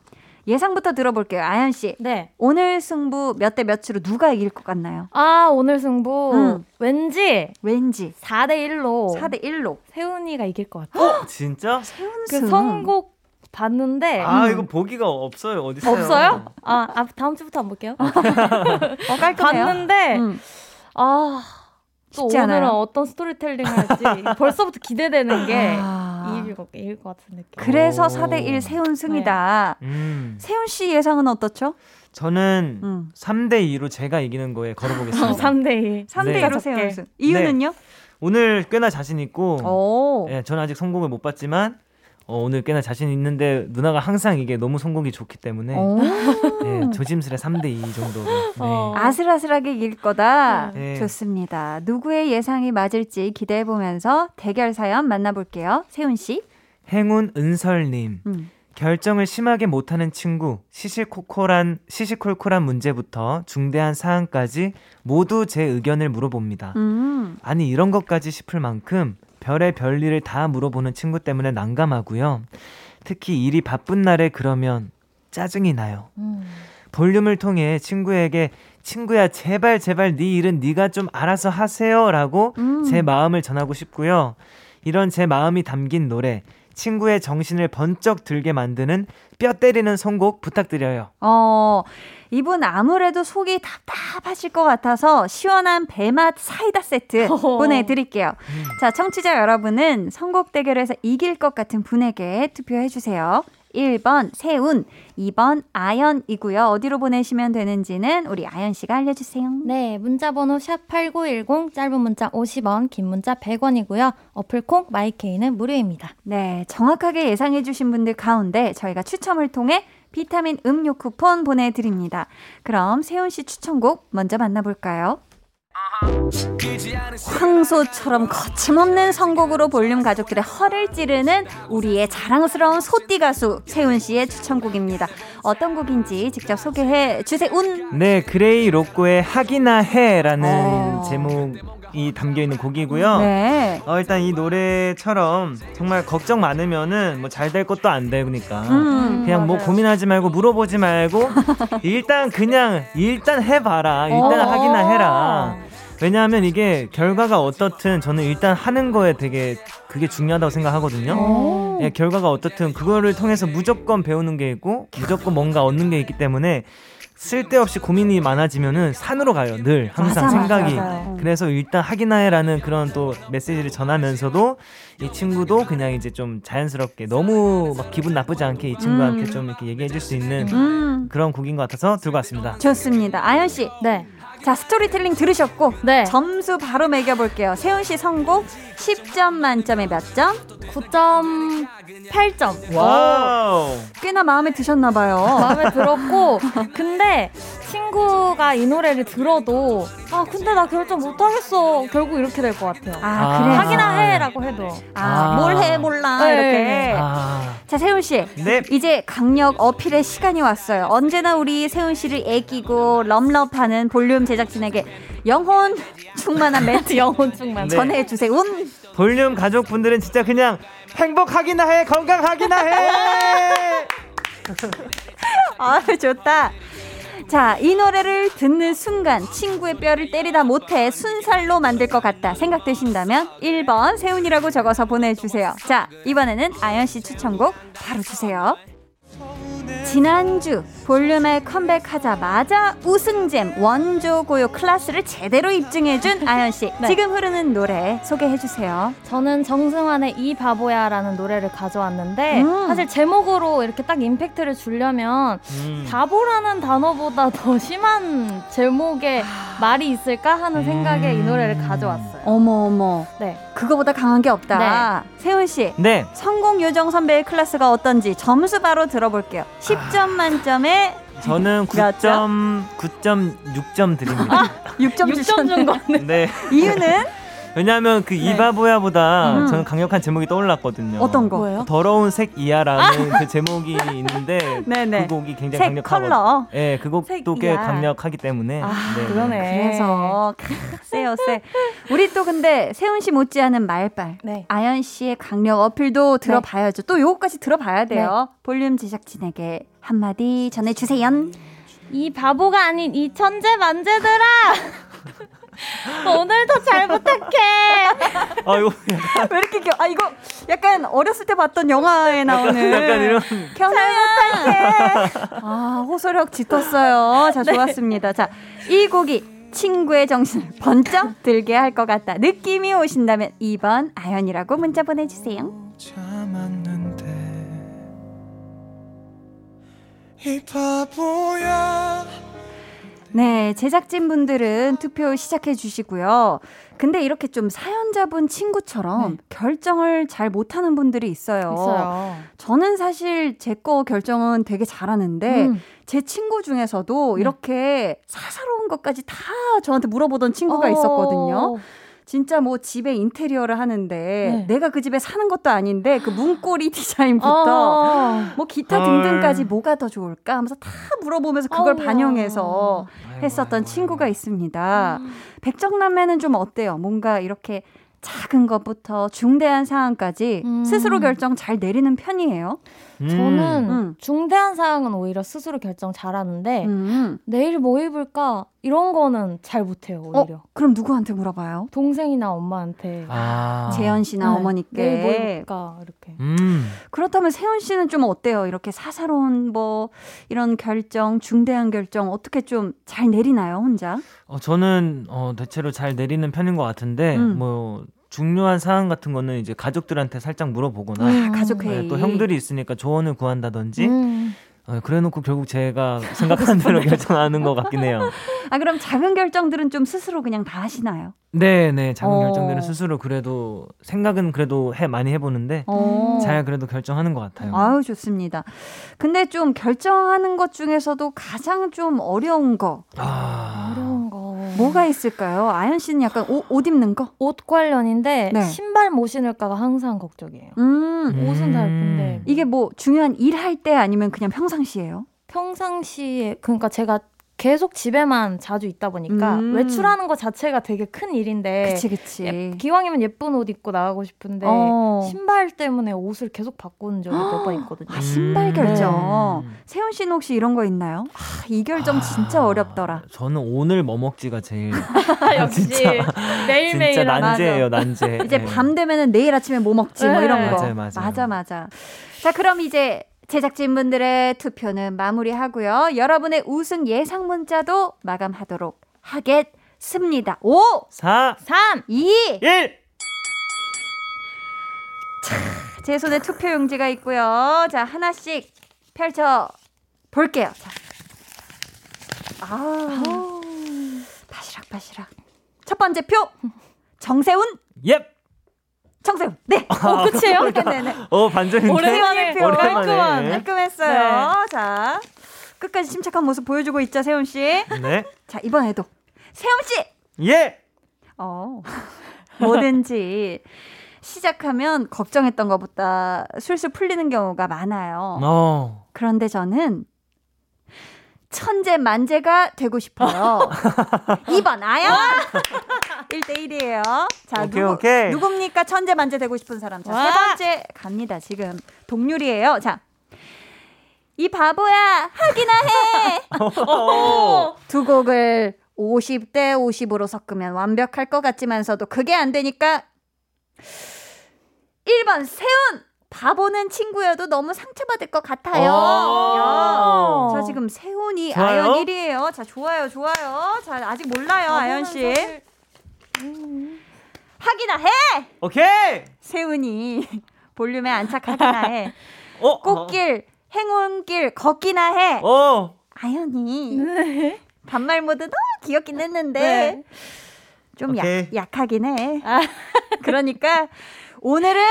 예상부터 들어볼게요. 아연 씨. 네. 오늘 승부 몇 대 몇으로 누가 이길 것 같나요? 아, 오늘 승부 음. 왠지 왠지 4대 1로 4대 1로 세훈이가 이길 것 같아요. 진짜? 그 선곡 봤는데 아 음. 이거 보기가 없어요 어디 있어요? 없어요? 아, 아, 다음 주부터 안 볼게요. [LAUGHS] 어, 깔끔해요. 봤는데 음. 아, 또 쉽지 오늘은 않아요. 어떤 스토리텔링 할지 [LAUGHS] 벌써부터 기대되는 게 아. 이길 것, 이길 것 같은 느낌. 그래서 오. 4대 1 세훈 승이다. 음, 세훈 씨 예상은 어떻죠? 저는 음. 3대 2로 제가 이기는 거에 걸어보겠습니다. 3대 2. 3대 네. 1로 다섯 세훈 개. 승. 이유는요? 오늘 꽤나 자신 있고, 오. 예, 저는 아직 성공을 못 봤지만 어, 오늘 꽤나 자신 있는데 누나가 항상 이게 너무 성공이 좋기 때문에 오. 예, 조심스레 3대 2 정도로. 네. 어. 아슬아슬하게 이길 거다. 네. 좋습니다. 누구의 예상이 맞을지 기대해 보면서 대결 사연 만나볼게요. 세훈 씨. 행운 은설님. 음. 결정을 심하게 못하는 친구, 시시콜콜한, 시시콜콜한 문제부터 중대한 사안까지 모두 제 의견을 물어봅니다. 음. 아니, 이런 것까지 싶을 만큼 별의 별일을 다 물어보는 친구 때문에 난감하고요. 특히 일이 바쁜 날에 그러면 짜증이 나요. 음. 볼륨을 통해 친구에게 친구야 제발 제발 네 일은 네가 좀 알아서 하세요라고 음. 제 마음을 전하고 싶고요. 이런 제 마음이 담긴 노래 친구의 정신을 번쩍 들게 만드는 뼈 때리는 선곡 부탁드려요. 어, 이분 아무래도 속이 답답하실 것 같아서 시원한 배맛 사이다 세트 어허. 보내드릴게요. 자, 청취자 여러분은 선곡 대결에서 이길 것 같은 분에게 투표해주세요. 1번 세운, 2번 아연이고요. 어디로 보내시면 되는지는 우리 아연 씨가 알려주세요. 네, 문자 번호 샵8910 짧은 문자 50원, 긴 문자 100원이고요. 어플 콩 마이케이는 무료입니다. 네, 정확하게 예상해 주신 분들 가운데 저희가 추첨을 통해 비타민 음료 쿠폰 보내드립니다. 그럼 세훈 씨 추천곡 먼저 만나볼까요? 황소처럼 거침없는 선곡으로 볼륨 가족들의 허를 찌르는 우리의 자랑스러운 소띠 가수 세훈 씨의 추천곡입니다. 어떤 곡인지 직접 소개해 주세요. 운. 네, 그레이 로꼬의 하기나 해라는 어. 제목이 담겨 있는 곡이고요. 네. 어, 일단 이 노래처럼 정말 걱정 많으면은 뭐 잘 될 것도 안 되니까 음. 그냥 뭐 맞아요. 고민하지 말고 물어보지 말고 [LAUGHS] 일단 그냥 일단 해봐라 일단 어. 하기나 해라 왜냐하면 이게 결과가 어떻든 저는 일단 하는 거에 되게 그게 중요하다고 생각하거든요 오. 예, 결과가 어떻든 그거를 통해서 무조건 배우는 게 있고 무조건 뭔가 얻는 게 있기 때문에 쓸데없이 고민이 많아지면은 산으로 가요 늘 항상 맞아, 생각이 맞아. 그래서 일단 하기나 해라는 그런 또 메시지를 전하면서도 이 친구도 그냥 이제 좀 자연스럽게 너무 막 기분 나쁘지 않게 이 친구한테 음. 좀 이렇게 얘기해 줄 수 있는 음. 그런 곡인 것 같아서 들고 왔습니다. 좋습니다. 아연 씨. 네. 자, 스토리텔링 들으셨고 네. 점수 바로 매겨 볼게요. 세훈 씨 선곡 10점 만점에 몇 점? 9점 8점. 와우. 꽤나 마음에 드셨나 봐요. [LAUGHS] 마음에 들었고 근데 친구가 이 노래를 들어도 아 근데 나 결정 못 하겠어. 결국 이렇게 될 것 같아요. 아, 그래. 하기나 해라고 해도. 아, 아. 뭘 해 몰라 네. 이렇게. 아. 자, 세훈 씨. 네. 이제 강력 어필의 시간이 왔어요. 언제나 우리 세훈 씨를 애끼고 love love하는 볼륨 제작진에게 영혼 충만한 멘트 영혼 충만. 네. 전해 주세요. 음. 볼륨 가족분들은 진짜 그냥 행복하기나 해, 건강하기나 해. [LAUGHS] 아, 좋다. 자, 이 노래를 듣는 순간 친구의 뼈를 때리다 못해 순살로 만들 것 같다 생각되신다면 1번 세훈이라고 적어서 보내주세요. 자, 이번에는 아연 씨 추천곡 바로 주세요. 지난주 볼륨에 컴백하자마자 우승잼 원조 고요 클래스를 제대로 입증해준 [LAUGHS] 아연 씨. 네. 지금 흐르는 노래 소개해 주세요. 저는 정승환의 이 바보야라는 노래를 가져왔는데 음. 사실 제목으로 이렇게 딱 임팩트를 주려면 음. 바보라는 단어보다 더 심한 제목의 말이 있을까 하는 생각에 이 노래를 가져왔어요. 어머 어머, 네. 그거보다 강한 게 없다. 세훈 씨. 네. 성공 요정 선배의 클래스가 어떤지 점수 바로 들어볼게요. 10점 만점에 저는 몇 점? 9점, 9.6점 드립니다. 6점 6점 주셨네. 준 거네. 네. 이유는 왜냐하면 그 이바보야보다 음. 저는 강력한 제목이 떠올랐거든요. 어떤 거? 뭐예요? 더러운 색 이하라는 그 제목이 있는데 네네. [LAUGHS] 그 곡이 굉장히 색 강력하고 컬러. 예, 그 곡도 꽤 색이야. 강력하기 때문에 아, 네. 그러네. 그래서 세요 세. 우리 또 근데 세훈 씨 못지않은 말빨. 네. 아연 씨의 강력 어필도 들어봐야죠. 또 요거까지 들어봐야 돼요. 볼륨 제작진에게 한마디 전해주세요. 이 바보가 아닌 이 천재 만재들아! [LAUGHS] 오늘도 잘 부탁해! 아, 이거 [LAUGHS] 왜 이렇게 겨? 아 이거 약간 어렸을 때 봤던 영화에 나오는 [LAUGHS] 약간 이런 견해 아 호소력 짙었어요. 자 좋았습니다. 자이 곡이 친구의 정신을 번쩍 들게 할 것 같다. 느낌이 오신다면 2번 아연이라고 문자 보내주세요. 참았는데 이 바보야 네, 제작진분들은 투표 시작해 주시고요. 근데 이렇게 좀 사연자분 친구처럼 결정을 잘 못하는 분들이 있어요. 있어요. 저는 사실 제 거 결정은 되게 잘하는데 음. 제 친구 중에서도 네. 이렇게 사사로운 것까지 다 저한테 물어보던 친구가 어. 있었거든요. 진짜 뭐 집에 인테리어를 하는데 네. 내가 그 집에 사는 것도 아닌데 그 문고리 [LAUGHS] 디자인부터 어. 뭐 기타 헐. 등등까지 뭐가 더 좋을까 하면서 다 물어보면서 그걸 아우야. 반영해서 아이고, 했었던 아이고, 친구가 아이고. 있습니다. 백정남매는 좀 어때요? 뭔가 이렇게 작은 것부터 중대한 사안까지 음. 스스로 결정 잘 내리는 편이에요. 음. 저는 음. 중대한 사항은 오히려 스스로 결정 잘하는데 음. 내일 뭐 입을까 이런 거는 잘 못해요 어, 오히려 그럼 누구한테 물어봐요? 동생이나 엄마한테 아. 재현 씨나 네. 어머니께. 내일 뭐 입을까 이렇게 음. 그렇다면 세훈 씨는 좀 어때요? 이렇게 사사로운 뭐 이런 결정, 중대한 결정 어떻게 좀 잘 내리나요, 혼자? 어, 저는 어, 대체로 잘 내리는 편인 것 같은데 음. 뭐 중요한 사항 같은 거는 이제 가족들한테 살짝 물어보거나 아, 가족 회의. 네, 또 형들이 있으니까 조언을 구한다든지 음. 어, 그래놓고 결국 제가 생각하는 대로 [LAUGHS] 결정하는 것 같긴 해요. 아, 그럼 작은 결정들은 좀 스스로 그냥 다 하시나요? 네, 네. 작은 어. 결정들은 스스로 그래도 생각은 그래도 해 많이 해보는데 어. 잘 그래도 결정하는 것 같아요. 아유, 좋습니다. 근데 좀 결정하는 것 중에서도 가장 좀 어려운 거, 아. 어려운 거 뭐가 있을까요? 아연 씨는 약간 옷, 옷 입는 거? 옷 관련인데 네. 신발 못 신을까가 항상 걱정이에요 음, 음. 옷은 다 예쁜데 이게 뭐 중요한 일 할 때 아니면 그냥 평상시에요? 평상시에 그러니까 제가 계속 집에만 자주 있다 보니까 음. 외출하는 것 자체가 되게 큰 일인데 그치, 그치. 예, 기왕이면 예쁜 옷 입고 나가고 싶은데 어. 신발 때문에 옷을 계속 바꾸는 적이 몇 번 있거든요. [GASPS] 아, 신발 음. 결정. 네. 세훈 씨는 혹시 이런 거 있나요? 아, 이 결정 진짜 아, 어렵더라. 저는 오늘 뭐 먹지가 제일 [LAUGHS] 역시 [LAUGHS] 진짜 매일매일 진짜. 난제예요, 난제. 이제 네. 밤 되면은 내일 아침에 뭐 먹지 뭐 네. 이런 거. 맞아요, 맞아요. 맞아, 맞아. 자, 그럼 이제 제작진분들의 투표는 마무리하고요. 여러분의 우승 예상 문자도 마감하도록 하겠습니다. 5, 4, 3 2, 1. 제 손에 투표 용지가 있고요. 자, 하나씩 펼쳐 볼게요. 자. 아. 바시락 바시락. 첫 번째 표. 정세훈. 옙. 정 세훈. 네. 어, 끝이에요? 네네네. [LAUGHS] 어 반전인데. 오랜만에 세훈 오랜만에. 깔끔한. 깔끔했어요. 자, 끝까지 침착한 모습 보여주고 있죠, 세훈 씨. 네. 자, 이번에도 세훈 씨. 예. 어. [LAUGHS] 뭐든지 시작하면 걱정했던 것보다 술술 풀리는 경우가 많아요. 어. 그런데 저는 천재 만재가 되고 싶어요. [LAUGHS] 2번 아연 1대1이에요. 자, 오케이, 누구, 오케이. 누굽니까? 천재 만재 되고 싶은 사람. 자, 세 와. 번째 갑니다. 지금 동률이에요. 자. 이 바보야 하기나 해. [LAUGHS] 어. 두 곡을 50대 50으로 섞으면 완벽할 것 같지만서도 그게 안 되니까 1번 세훈 바보는 친구여도 너무 상처받을 것 같아요. 자 지금 세훈이 좋아요? 아연 1위에요. 자 좋아요 좋아요. 자 아직 몰라요 아연 씨. 하기나 해. 오케이. 세훈이 [LAUGHS] 볼륨에 안착하기나 해. [LAUGHS] 어. 꽃길 행운길 걷기나 해. 어. 아연이 반말 모드 너무 귀엽긴 했는데 네. 좀 약, 오케이. 약하긴 해. [LAUGHS] 그러니까 오늘은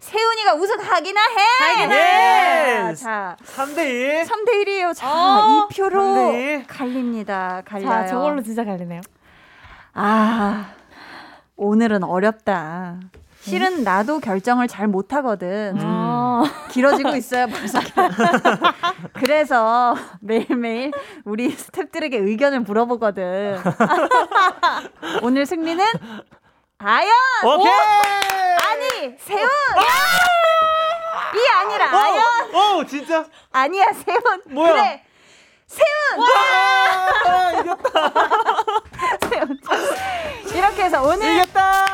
세훈이가 우승하기나 해. 하기나 해. 자, 3대 1. 3대 1이에요. 자, 어, 이 표로 3대 1. 갈립니다. 갈려요. 자, 저걸로 진짜 갈리네요. 아, 오늘은 어렵다. 실은 나도 결정을 잘 못하거든. 음. 어. 길어지고 있어요, 벌써. [LAUGHS] 그래서 매일매일 우리 스탭들에게 의견을 물어보거든. [LAUGHS] 오늘 승리는 아연! 오케이. 아니, 세훈! 이 아니라 아연! 어, 어, 진짜. 아니야, 세훈! 뭐야? 그래! 세훈! 와, 이겼다. [LAUGHS] 세훈. 이렇게 해서 오늘 이겼다.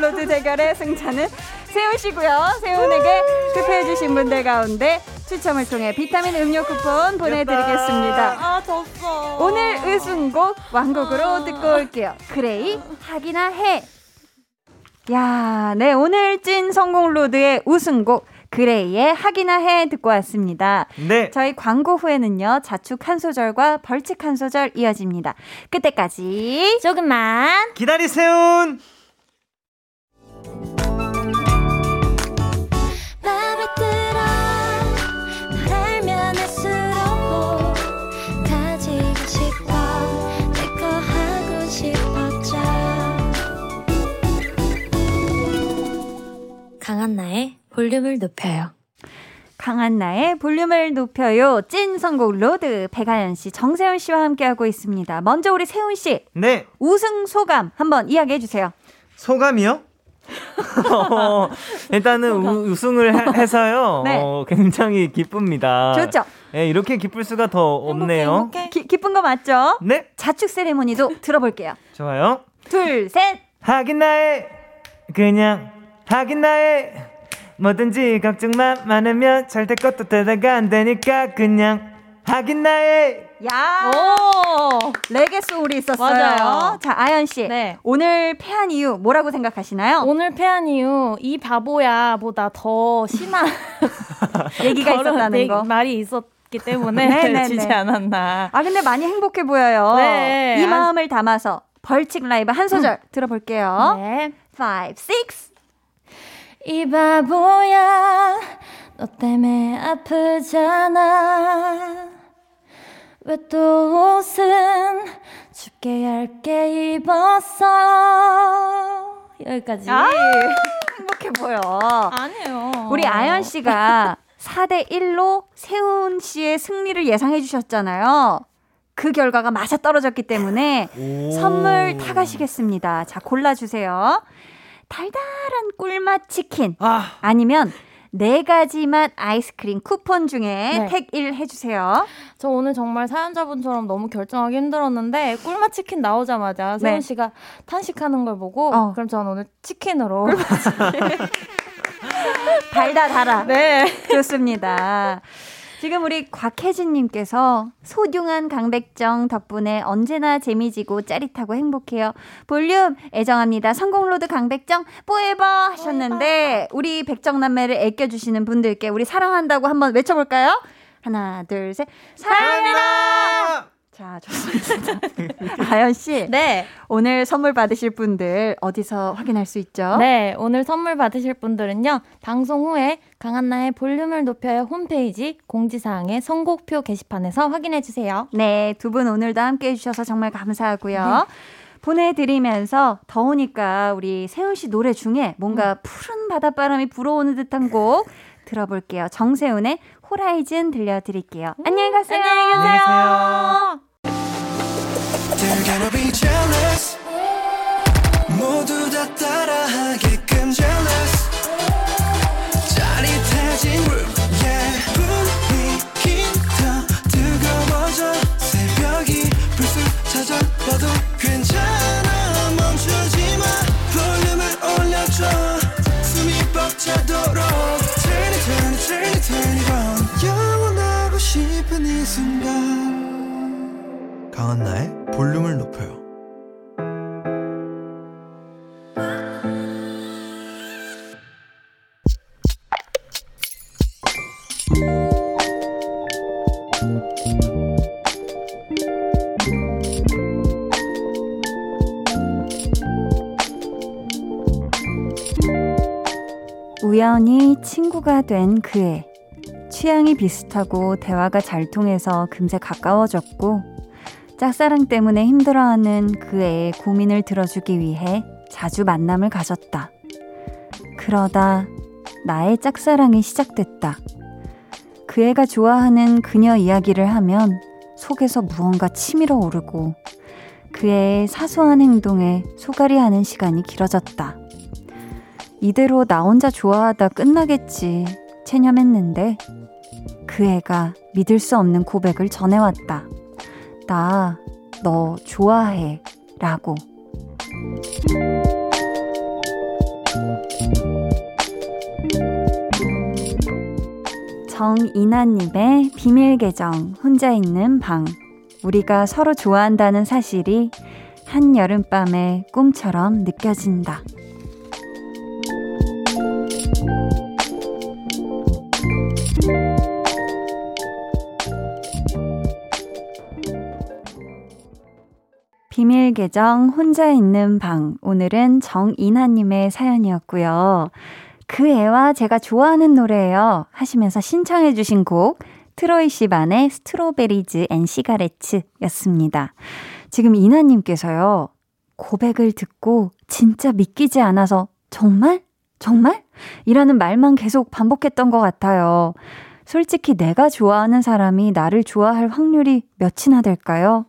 로드 대결의 승자는 세훈 씨고요. 세훈에게 투표해주신 분들 가운데 추첨을 통해 비타민 음료 쿠폰 보내드리겠습니다. 아, 졌어. 오늘 우승곡 완곡으로 듣고 올게요. 그레이 하기나 해. 야, 네 오늘 찐 선곡 로드의 우승곡 그레이의 하기나 해 듣고 왔습니다. 네. 저희 광고 후에는요 자축 한 소절과 벌칙 한 소절 이어집니다. 그때까지 조금만. 기다리세요. 강한나의 볼륨을 높여요. 강한나의 볼륨을 높여요. 찐 선곡 로드 백아연 씨, 정세훈 씨와 함께하고 있습니다. 먼저 우리 세훈 씨 네. 우승 소감 한번 이야기해 주세요. 소감이요? 어, [LAUGHS] 일단은 우, 우승을 해, 해서요. [LAUGHS] 네. 어, 굉장히 기쁩니다. 좋죠? 예, 이렇게 기쁠 수가 더 없네요. 기, 기쁜 거 맞죠? 네, 자축 세레모니도 들어볼게요. 좋아요. 둘, 셋. 하긴 나의 그냥 하긴 나의 뭐든지 걱정만 많으면 절대 것도 되다가 안 되니까 그냥 하긴 나의 야, 오! 레게 소울이 있었어요. 맞아요. 자, 아연 씨. 네. 오늘 패한 이유 뭐라고 생각하시나요? 오늘 패한 이유 이 바보야 보다 더 심한 [LAUGHS] 얘기가 있었다는 얘기- 거. 말이 있었 기 때문에 네네네. [LAUGHS] 지지 않았나. 아, 근데 많이 행복해 보여요. 네. 이 마음을 담아서 벌칙 라이브 한 소절 들어볼게요. 네. 5, 6. 이 바보야 너 때문에 아프잖아 왜 또 옷은 춥게 얇게 입었어 여기까지 아, 행복해 보여. 아니에요. 우리 아연 씨가 4대 1로 세훈 씨의 승리를 예상해 주셨잖아요. 그 결과가 맞아 떨어졌기 때문에 선물 타가시겠습니다. 자, 골라주세요. 달달한 꿀맛 치킨. 아 아니면 네 가지 맛 아이스크림 쿠폰 중에 네. 택1 해주세요. 저 오늘 정말 사연자분처럼 너무 결정하기 힘들었는데 꿀맛 치킨 나오자마자 세훈 네. 씨가 탄식하는 걸 보고 어. 그럼 저는 오늘 치킨으로 [LAUGHS] 달다 달아. 네. 좋습니다. 지금 우리 곽혜진님께서 소중한 강백정 덕분에 언제나 재미지고 짜릿하고 행복해요. 볼륨 애정합니다. 성공로드 강백정 뽀에버 하셨는데 우리 백정남매를 애껴주시는 분들께 우리 사랑한다고 한번 외쳐볼까요? 하나 둘 셋 사랑합니다. 자, 좋습니다. [LAUGHS] 아연 씨. 네. 오늘 선물 받으실 분들 어디서 확인할 수 있죠? 네, 오늘 선물 받으실 분들은요. 방송 후에 강한나의 볼륨을 높여요 홈페이지 공지사항의 선곡표 게시판에서 확인해 주세요. 네, 두 분 오늘도 함께 해주셔서 정말 감사하고요. 보내드리면서 더우니까 우리 세훈 씨 노래 중에 뭔가 푸른 바닷바람이 불어오는 듯한 곡 들어볼게요. 정세훈의 호라이즌 들려드릴게요. 안녕히 가세요. 안녕히 계세요. They're gonna be jealous 모두 다 따라하게 강한나의 볼륨을 높여요. 우연히 친구가 된 그애. 취향이 비슷하고 대화가 잘 통해서 금세 가까워졌고, 짝사랑 때문에 힘들어하는 그 애의 고민을 들어주기 위해 자주 만남을 가졌다. 그러다 나의 짝사랑이 시작됐다. 그 애가 좋아하는 그녀 이야기를 하면 속에서 무언가 치밀어 오르고 그 애의 사소한 행동에 소갈이 하는 시간이 길어졌다. 이대로 나 혼자 좋아하다 끝나겠지 체념했는데 그 애가 믿을 수 없는 고백을 전해왔다. 나 너 좋아해 라고. 정이나님의 비밀 계정 혼자 있는 방. 우리가 서로 좋아한다는 사실이 한 여름밤의 꿈처럼 느껴진다. 비밀 계정 혼자 있는 방. 오늘은 정이나님의 사연이었고요. 그 애와 제가 좋아하는 노래예요. 하시면서 신청해주신 곡 트로이 시반의 Strawberries and Cigarettes 였습니다. 지금 이나님께서요. 고백을 듣고 진짜 믿기지 않아서 정말? 정말? 이라는 말만 계속 반복했던 것 같아요. 솔직히 내가 좋아하는 사람이 나를 좋아할 확률이 몇이나 될까요?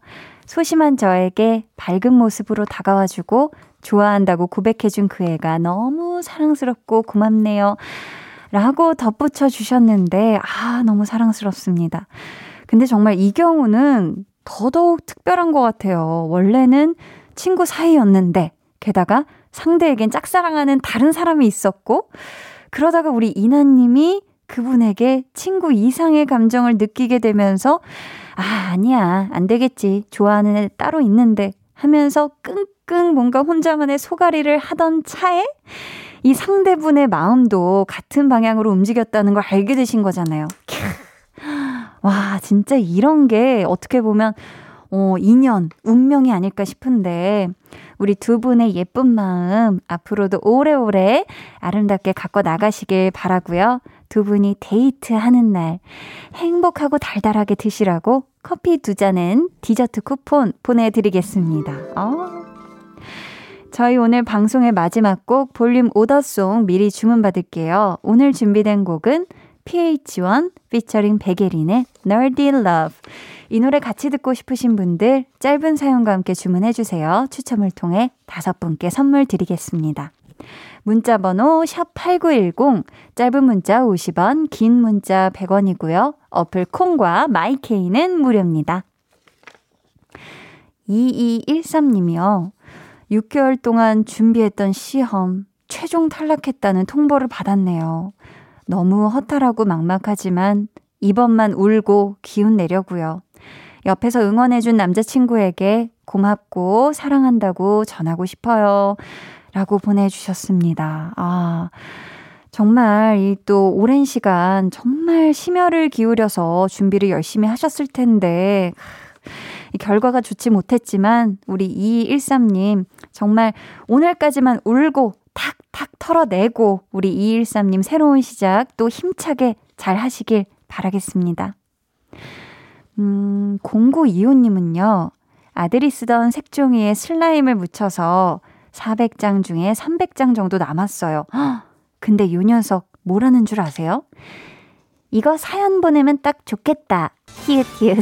소심한 저에게 밝은 모습으로 다가와주고 좋아한다고 고백해준 그 애가 너무 사랑스럽고 고맙네요. 라고 덧붙여 주셨는데, 아, 너무 사랑스럽습니다. 근데 정말 이 경우는 더더욱 특별한 것 같아요. 원래는 친구 사이였는데, 게다가 상대에겐 짝사랑하는 다른 사람이 있었고, 그러다가 우리 이나님이 그분에게 친구 이상의 감정을 느끼게 되면서, 아, 아니야. 안 되겠지. 좋아하는 애 따로 있는데. 하면서 끙끙 뭔가 혼자만의 소가리를 하던 차에 이 상대분의 마음도 같은 방향으로 움직였다는 걸 알게 되신 거잖아요. 와, 진짜 이런 게 어떻게 보면, 어, 인연, 운명이 아닐까 싶은데, 우리 두 분의 예쁜 마음 앞으로도 오래오래 아름답게 갖고 나가시길 바라고요. 두 분이 데이트하는 날 행복하고 달달하게 드시라고 커피 두 잔은 디저트 쿠폰 보내드리겠습니다. 어. 저희 오늘 방송의 마지막 곡 볼륨 오더송 미리 주문받을게요. 오늘 준비된 곡은 PH1 피처링 백예린의 Nerdy Love 이 노래 같이 듣고 싶으신 분들 짧은 사연과 함께 주문해주세요. 추첨을 통해 다섯 분께 선물 드리겠습니다. 문자 번호 샵8910 짧은 문자 50원 긴 문자 100원이고요. 어플 콩과 마이케이는 무료입니다. 2213님이요. 6개월 동안 준비했던 시험 최종 탈락했다는 통보를 받았네요. 너무 허탈하고 막막하지만 이번만 울고 기운 내려고요. 옆에서 응원해준 남자친구에게 고맙고 사랑한다고 전하고 싶어요. 라고 보내주셨습니다. 아, 정말 이 또 오랜 시간 정말 심혈을 기울여서 준비를 열심히 하셨을 텐데, 이 결과가 좋지 못했지만 우리 2213님 정말 오늘까지만 울고 탁탁 털어내고 우리 2213님 새로운 시작 또 힘차게 잘 하시길 바라겠습니다. 음, 0925님은요, 아들이 쓰던 색종이에 슬라임을 묻혀서 400장 중에 300장 정도 남았어요. 헉, 근데 요 녀석 뭐라는 줄 아세요? 이거 사연 보내면 딱 좋겠다. 히읗 히읗.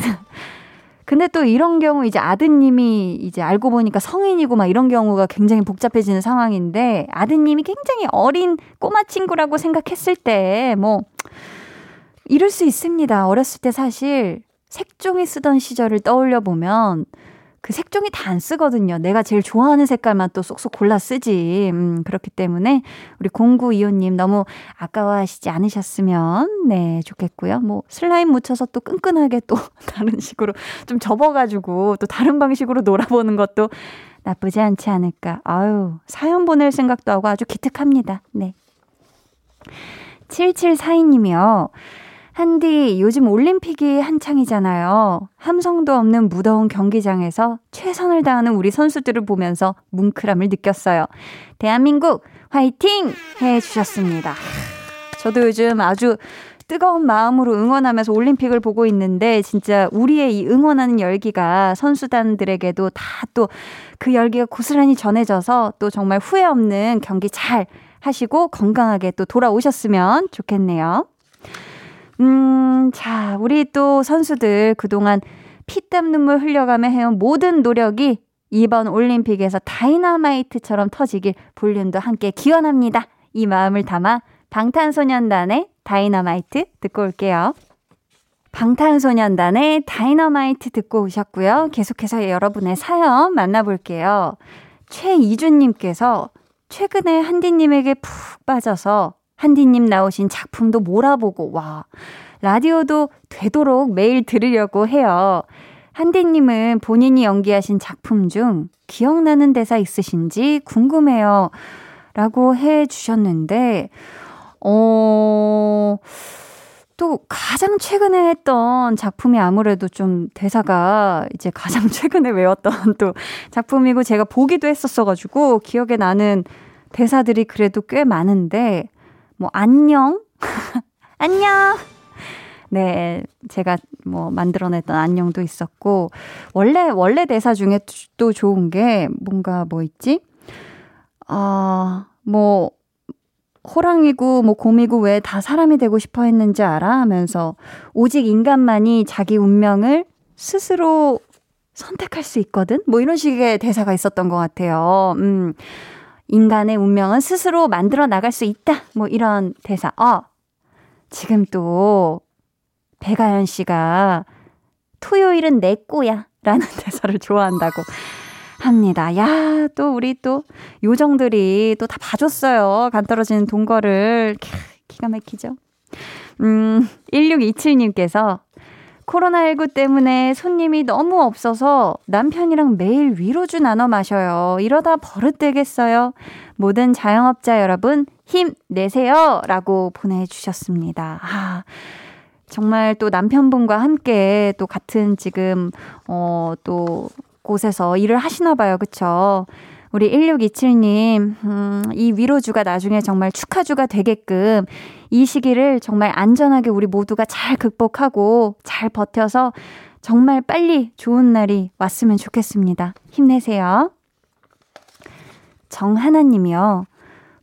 근데 또 이런 경우 이제 아드님이 이제 알고 보니까 성인이고 막 이런 경우가 굉장히 복잡해지는 상황인데 아드님이 굉장히 어린 꼬마 친구라고 생각했을 때 뭐 이럴 수 있습니다. 어렸을 때 사실 색종이 쓰던 시절을 떠올려 보면 그 색종이 다 안 쓰거든요. 내가 제일 좋아하는 색깔만 또 쏙쏙 골라 쓰지. 음, 그렇기 때문에 우리 0925님 너무 아까워하시지 않으셨으면 네, 좋겠고요. 뭐 슬라임 묻혀서 또 끈끈하게 또 [LAUGHS] 다른 식으로 좀 접어가지고 또 다른 방식으로 놀아보는 것도 나쁘지 않지 않을까. 아유, 사연 보낼 생각도 하고 아주 기특합니다. 네. 7742님이요. 한디, 요즘 올림픽이 한창이잖아요. 함성도 없는 무더운 경기장에서 최선을 다하는 우리 선수들을 보면서 뭉클함을 느꼈어요. 대한민국 화이팅! 해 주셨습니다. 저도 요즘 아주 뜨거운 마음으로 응원하면서 올림픽을 보고 있는데 진짜 우리의 이 응원하는 열기가 선수단들에게도 다 또 그 열기가 고스란히 전해져서 또 정말 후회 없는 경기 잘 하시고 건강하게 또 돌아오셨으면 좋겠네요. 음, 자, 우리 또 선수들 그동안 피땀 눈물 흘려가며 해온 모든 노력이 이번 올림픽에서 다이너마이트처럼 터지길 볼륨도 함께 기원합니다. 이 마음을 담아 방탄소년단의 다이너마이트 듣고 올게요. 방탄소년단의 다이너마이트 듣고 오셨고요. 계속해서 여러분의 사연 만나볼게요. 최이준님께서 최근에 한디님에게 푹 빠져서 한디님 나오신 작품도 몰아보고, 와, 라디오도 되도록 매일 들으려고 해요. 한디님은 본인이 연기하신 작품 중 기억나는 대사 있으신지 궁금해요. 라고 해 주셨는데, 어, 또 가장 최근에 했던 작품이 아무래도 좀 대사가 이제 가장 [LAUGHS] 최근에 외웠던 또 작품이고 제가 보기도 했었어가지고 기억에 나는 대사들이 그래도 꽤 많은데, 뭐, 안녕? [LAUGHS] 안녕! 네, 제가 뭐 만들어냈던 안녕도 있었고, 원래, 원래 대사 중에 또 좋은 게 뭔가 뭐 있지? 아, 뭐, 호랑이고 뭐 곰이고 왜 다 사람이 되고 싶어 했는지 알아? 하면서 오직 인간만이 자기 운명을 스스로 선택할 수 있거든? 뭐 이런 식의 대사가 있었던 것 같아요. 음. 인간의 운명은 스스로 만들어 나갈 수 있다. 뭐 이런 대사. 어. 지금 또 배가연 씨가 토요일은 내 꼬야 라는 [LAUGHS] 대사를 좋아한다고 합니다. 야, 또 우리 또 요정들이 또 다 봐줬어요. 간 떨어지는 동거를. 기가 막히죠? 음, 1627님께서 코로나19 때문에 손님이 너무 없어서 남편이랑 매일 위로주 나눠 마셔요. 이러다 버릇되겠어요. 모든 자영업자 여러분, 힘 내세요. 라고 보내주셨습니다. 아, 정말 또 남편분과 함께 또 같은 지금, 어, 또 곳에서 일을 하시나 봐요. 그쵸? 우리 1627님, 음, 이 위로주가 나중에 정말 축하주가 되게끔 이 시기를 정말 안전하게 우리 모두가 잘 극복하고 잘 버텨서 정말 빨리 좋은 날이 왔으면 좋겠습니다. 힘내세요. 정하나님이요.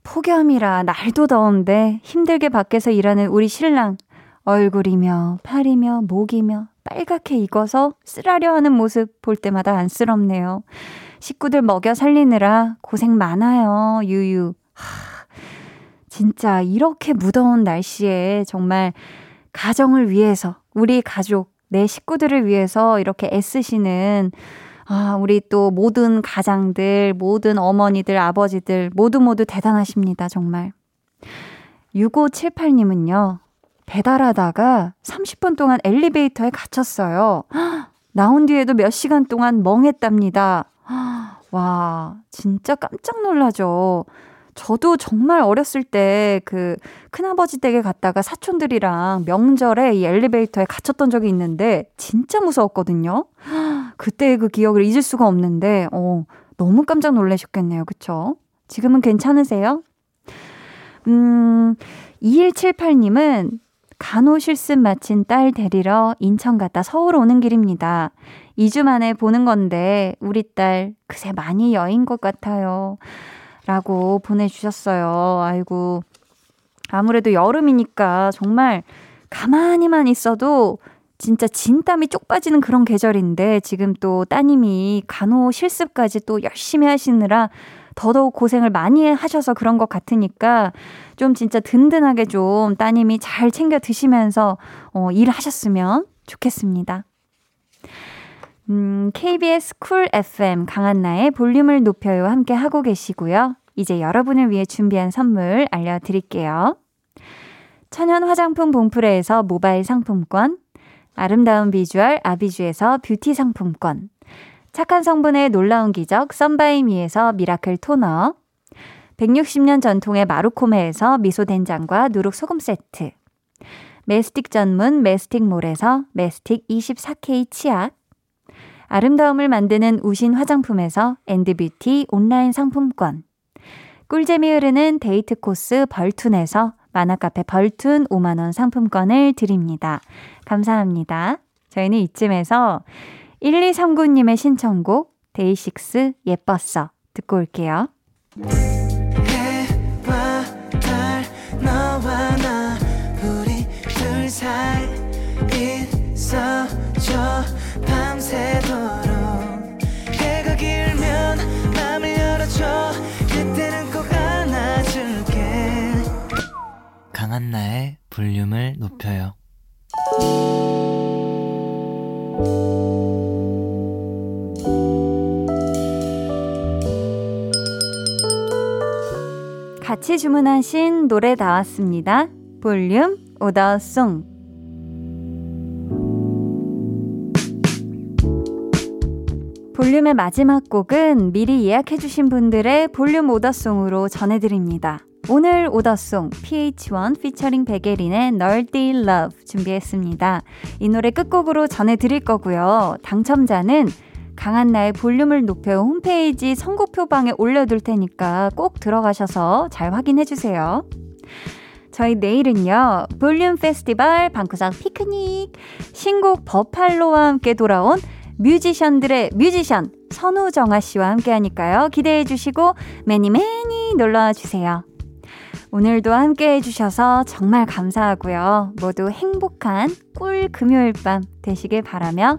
폭염이라 날도 더운데 힘들게 밖에서 일하는 우리 신랑 얼굴이며 팔이며 목이며 빨갛게 익어서 쓰라려 하는 모습 볼 때마다 안쓰럽네요. 식구들 먹여 살리느라 고생 많아요. 유유. 하, 진짜 이렇게 무더운 날씨에 정말 가정을 위해서, 우리 가족, 내 식구들을 위해서 이렇게 애쓰시는 아, 우리 또 모든 가장들, 모든 어머니들, 아버지들 모두 모두 대단하십니다, 정말. 6578님은요, 배달하다가 30분 동안 엘리베이터에 갇혔어요. 나온 뒤에도 몇 시간 동안 멍했답니다. 와, 진짜 깜짝 놀라죠. 저도 정말 어렸을 때 그 큰아버지 댁에 갔다가 사촌들이랑 명절에 이 엘리베이터에 갇혔던 적이 있는데 진짜 무서웠거든요. 그때의 그 기억을 잊을 수가 없는데 어, 너무 깜짝 놀라셨겠네요. 그쵸? 지금은 괜찮으세요? 음, 2178님은 간호 실습 마친 딸 데리러 인천 갔다 서울 오는 길입니다. 2주 만에 보는 건데 우리 딸 그새 많이 여인 것 같아요. 라고 보내주셨어요. 아이고. 아무래도 여름이니까 정말 가만히만 있어도 진짜 진땀이 쪽 빠지는 그런 계절인데 지금 또 따님이 간호 실습까지 또 열심히 하시느라 더더욱 고생을 많이 하셔서 그런 것 같으니까 좀 진짜 든든하게 좀 따님이 잘 챙겨 드시면서 어, 일하셨으면 좋겠습니다. 음, KBS 쿨 FM 강한나의 볼륨을 높여요 함께 하고 계시고요. 이제 여러분을 위해 준비한 선물 알려드릴게요. 천연 화장품 봉프레에서 모바일 상품권, 아름다운 비주얼 아비주에서 뷰티 상품권, 착한 성분의 놀라운 기적 썬바이미에서 miracle 토너, 160년 전통의 마루코메에서 미소된장과 누룩소금 세트, 메스틱 전문 메스틱몰에서 메스틱 24K 치약, 아름다움을 만드는 우신 화장품에서 엔드뷰티 온라인 상품권, 꿀잼이 흐르는 데이트 코스 벌툰에서 만화카페 벌툰 5만원 상품권을 드립니다. 감사합니다. 저희는 이쯤에서 1239님의 신청곡 데이식스 예뻤어. 듣고 올게요. 해와 달 너와 나 우리 둘 사이 있어줘. 밤새도록 해가 길면 맘을 열어줘. 그때는 꼭 안아줄게. 강한나의 볼륨을 높여요 같이 주문하신 노래 나왔습니다. 볼륨 오더송. 볼륨의 마지막 곡은 미리 예약해주신 분들의 볼륨 오더송으로 전해드립니다. 오늘 오더송 pH-1 피처링 백예린의 Nerdy Love 준비했습니다. 이 노래 끝곡으로 전해드릴 거고요. 당첨자는 강한나의 볼륨을 높여 홈페이지 선곡표방에 올려둘 테니까 꼭 들어가셔서 잘 확인해 주세요. 저희 내일은요, 볼륨 페스티벌 방구석 피크닉 신곡 버팔로와 함께 돌아온 뮤지션들의 뮤지션 선우정아 씨와 함께 하니까요. 기대해 주시고 매니 매니 놀러 주세요. 오늘도 함께 해주셔서 정말 감사하고요. 모두 행복한 꿀 금요일 밤 되시길 바라며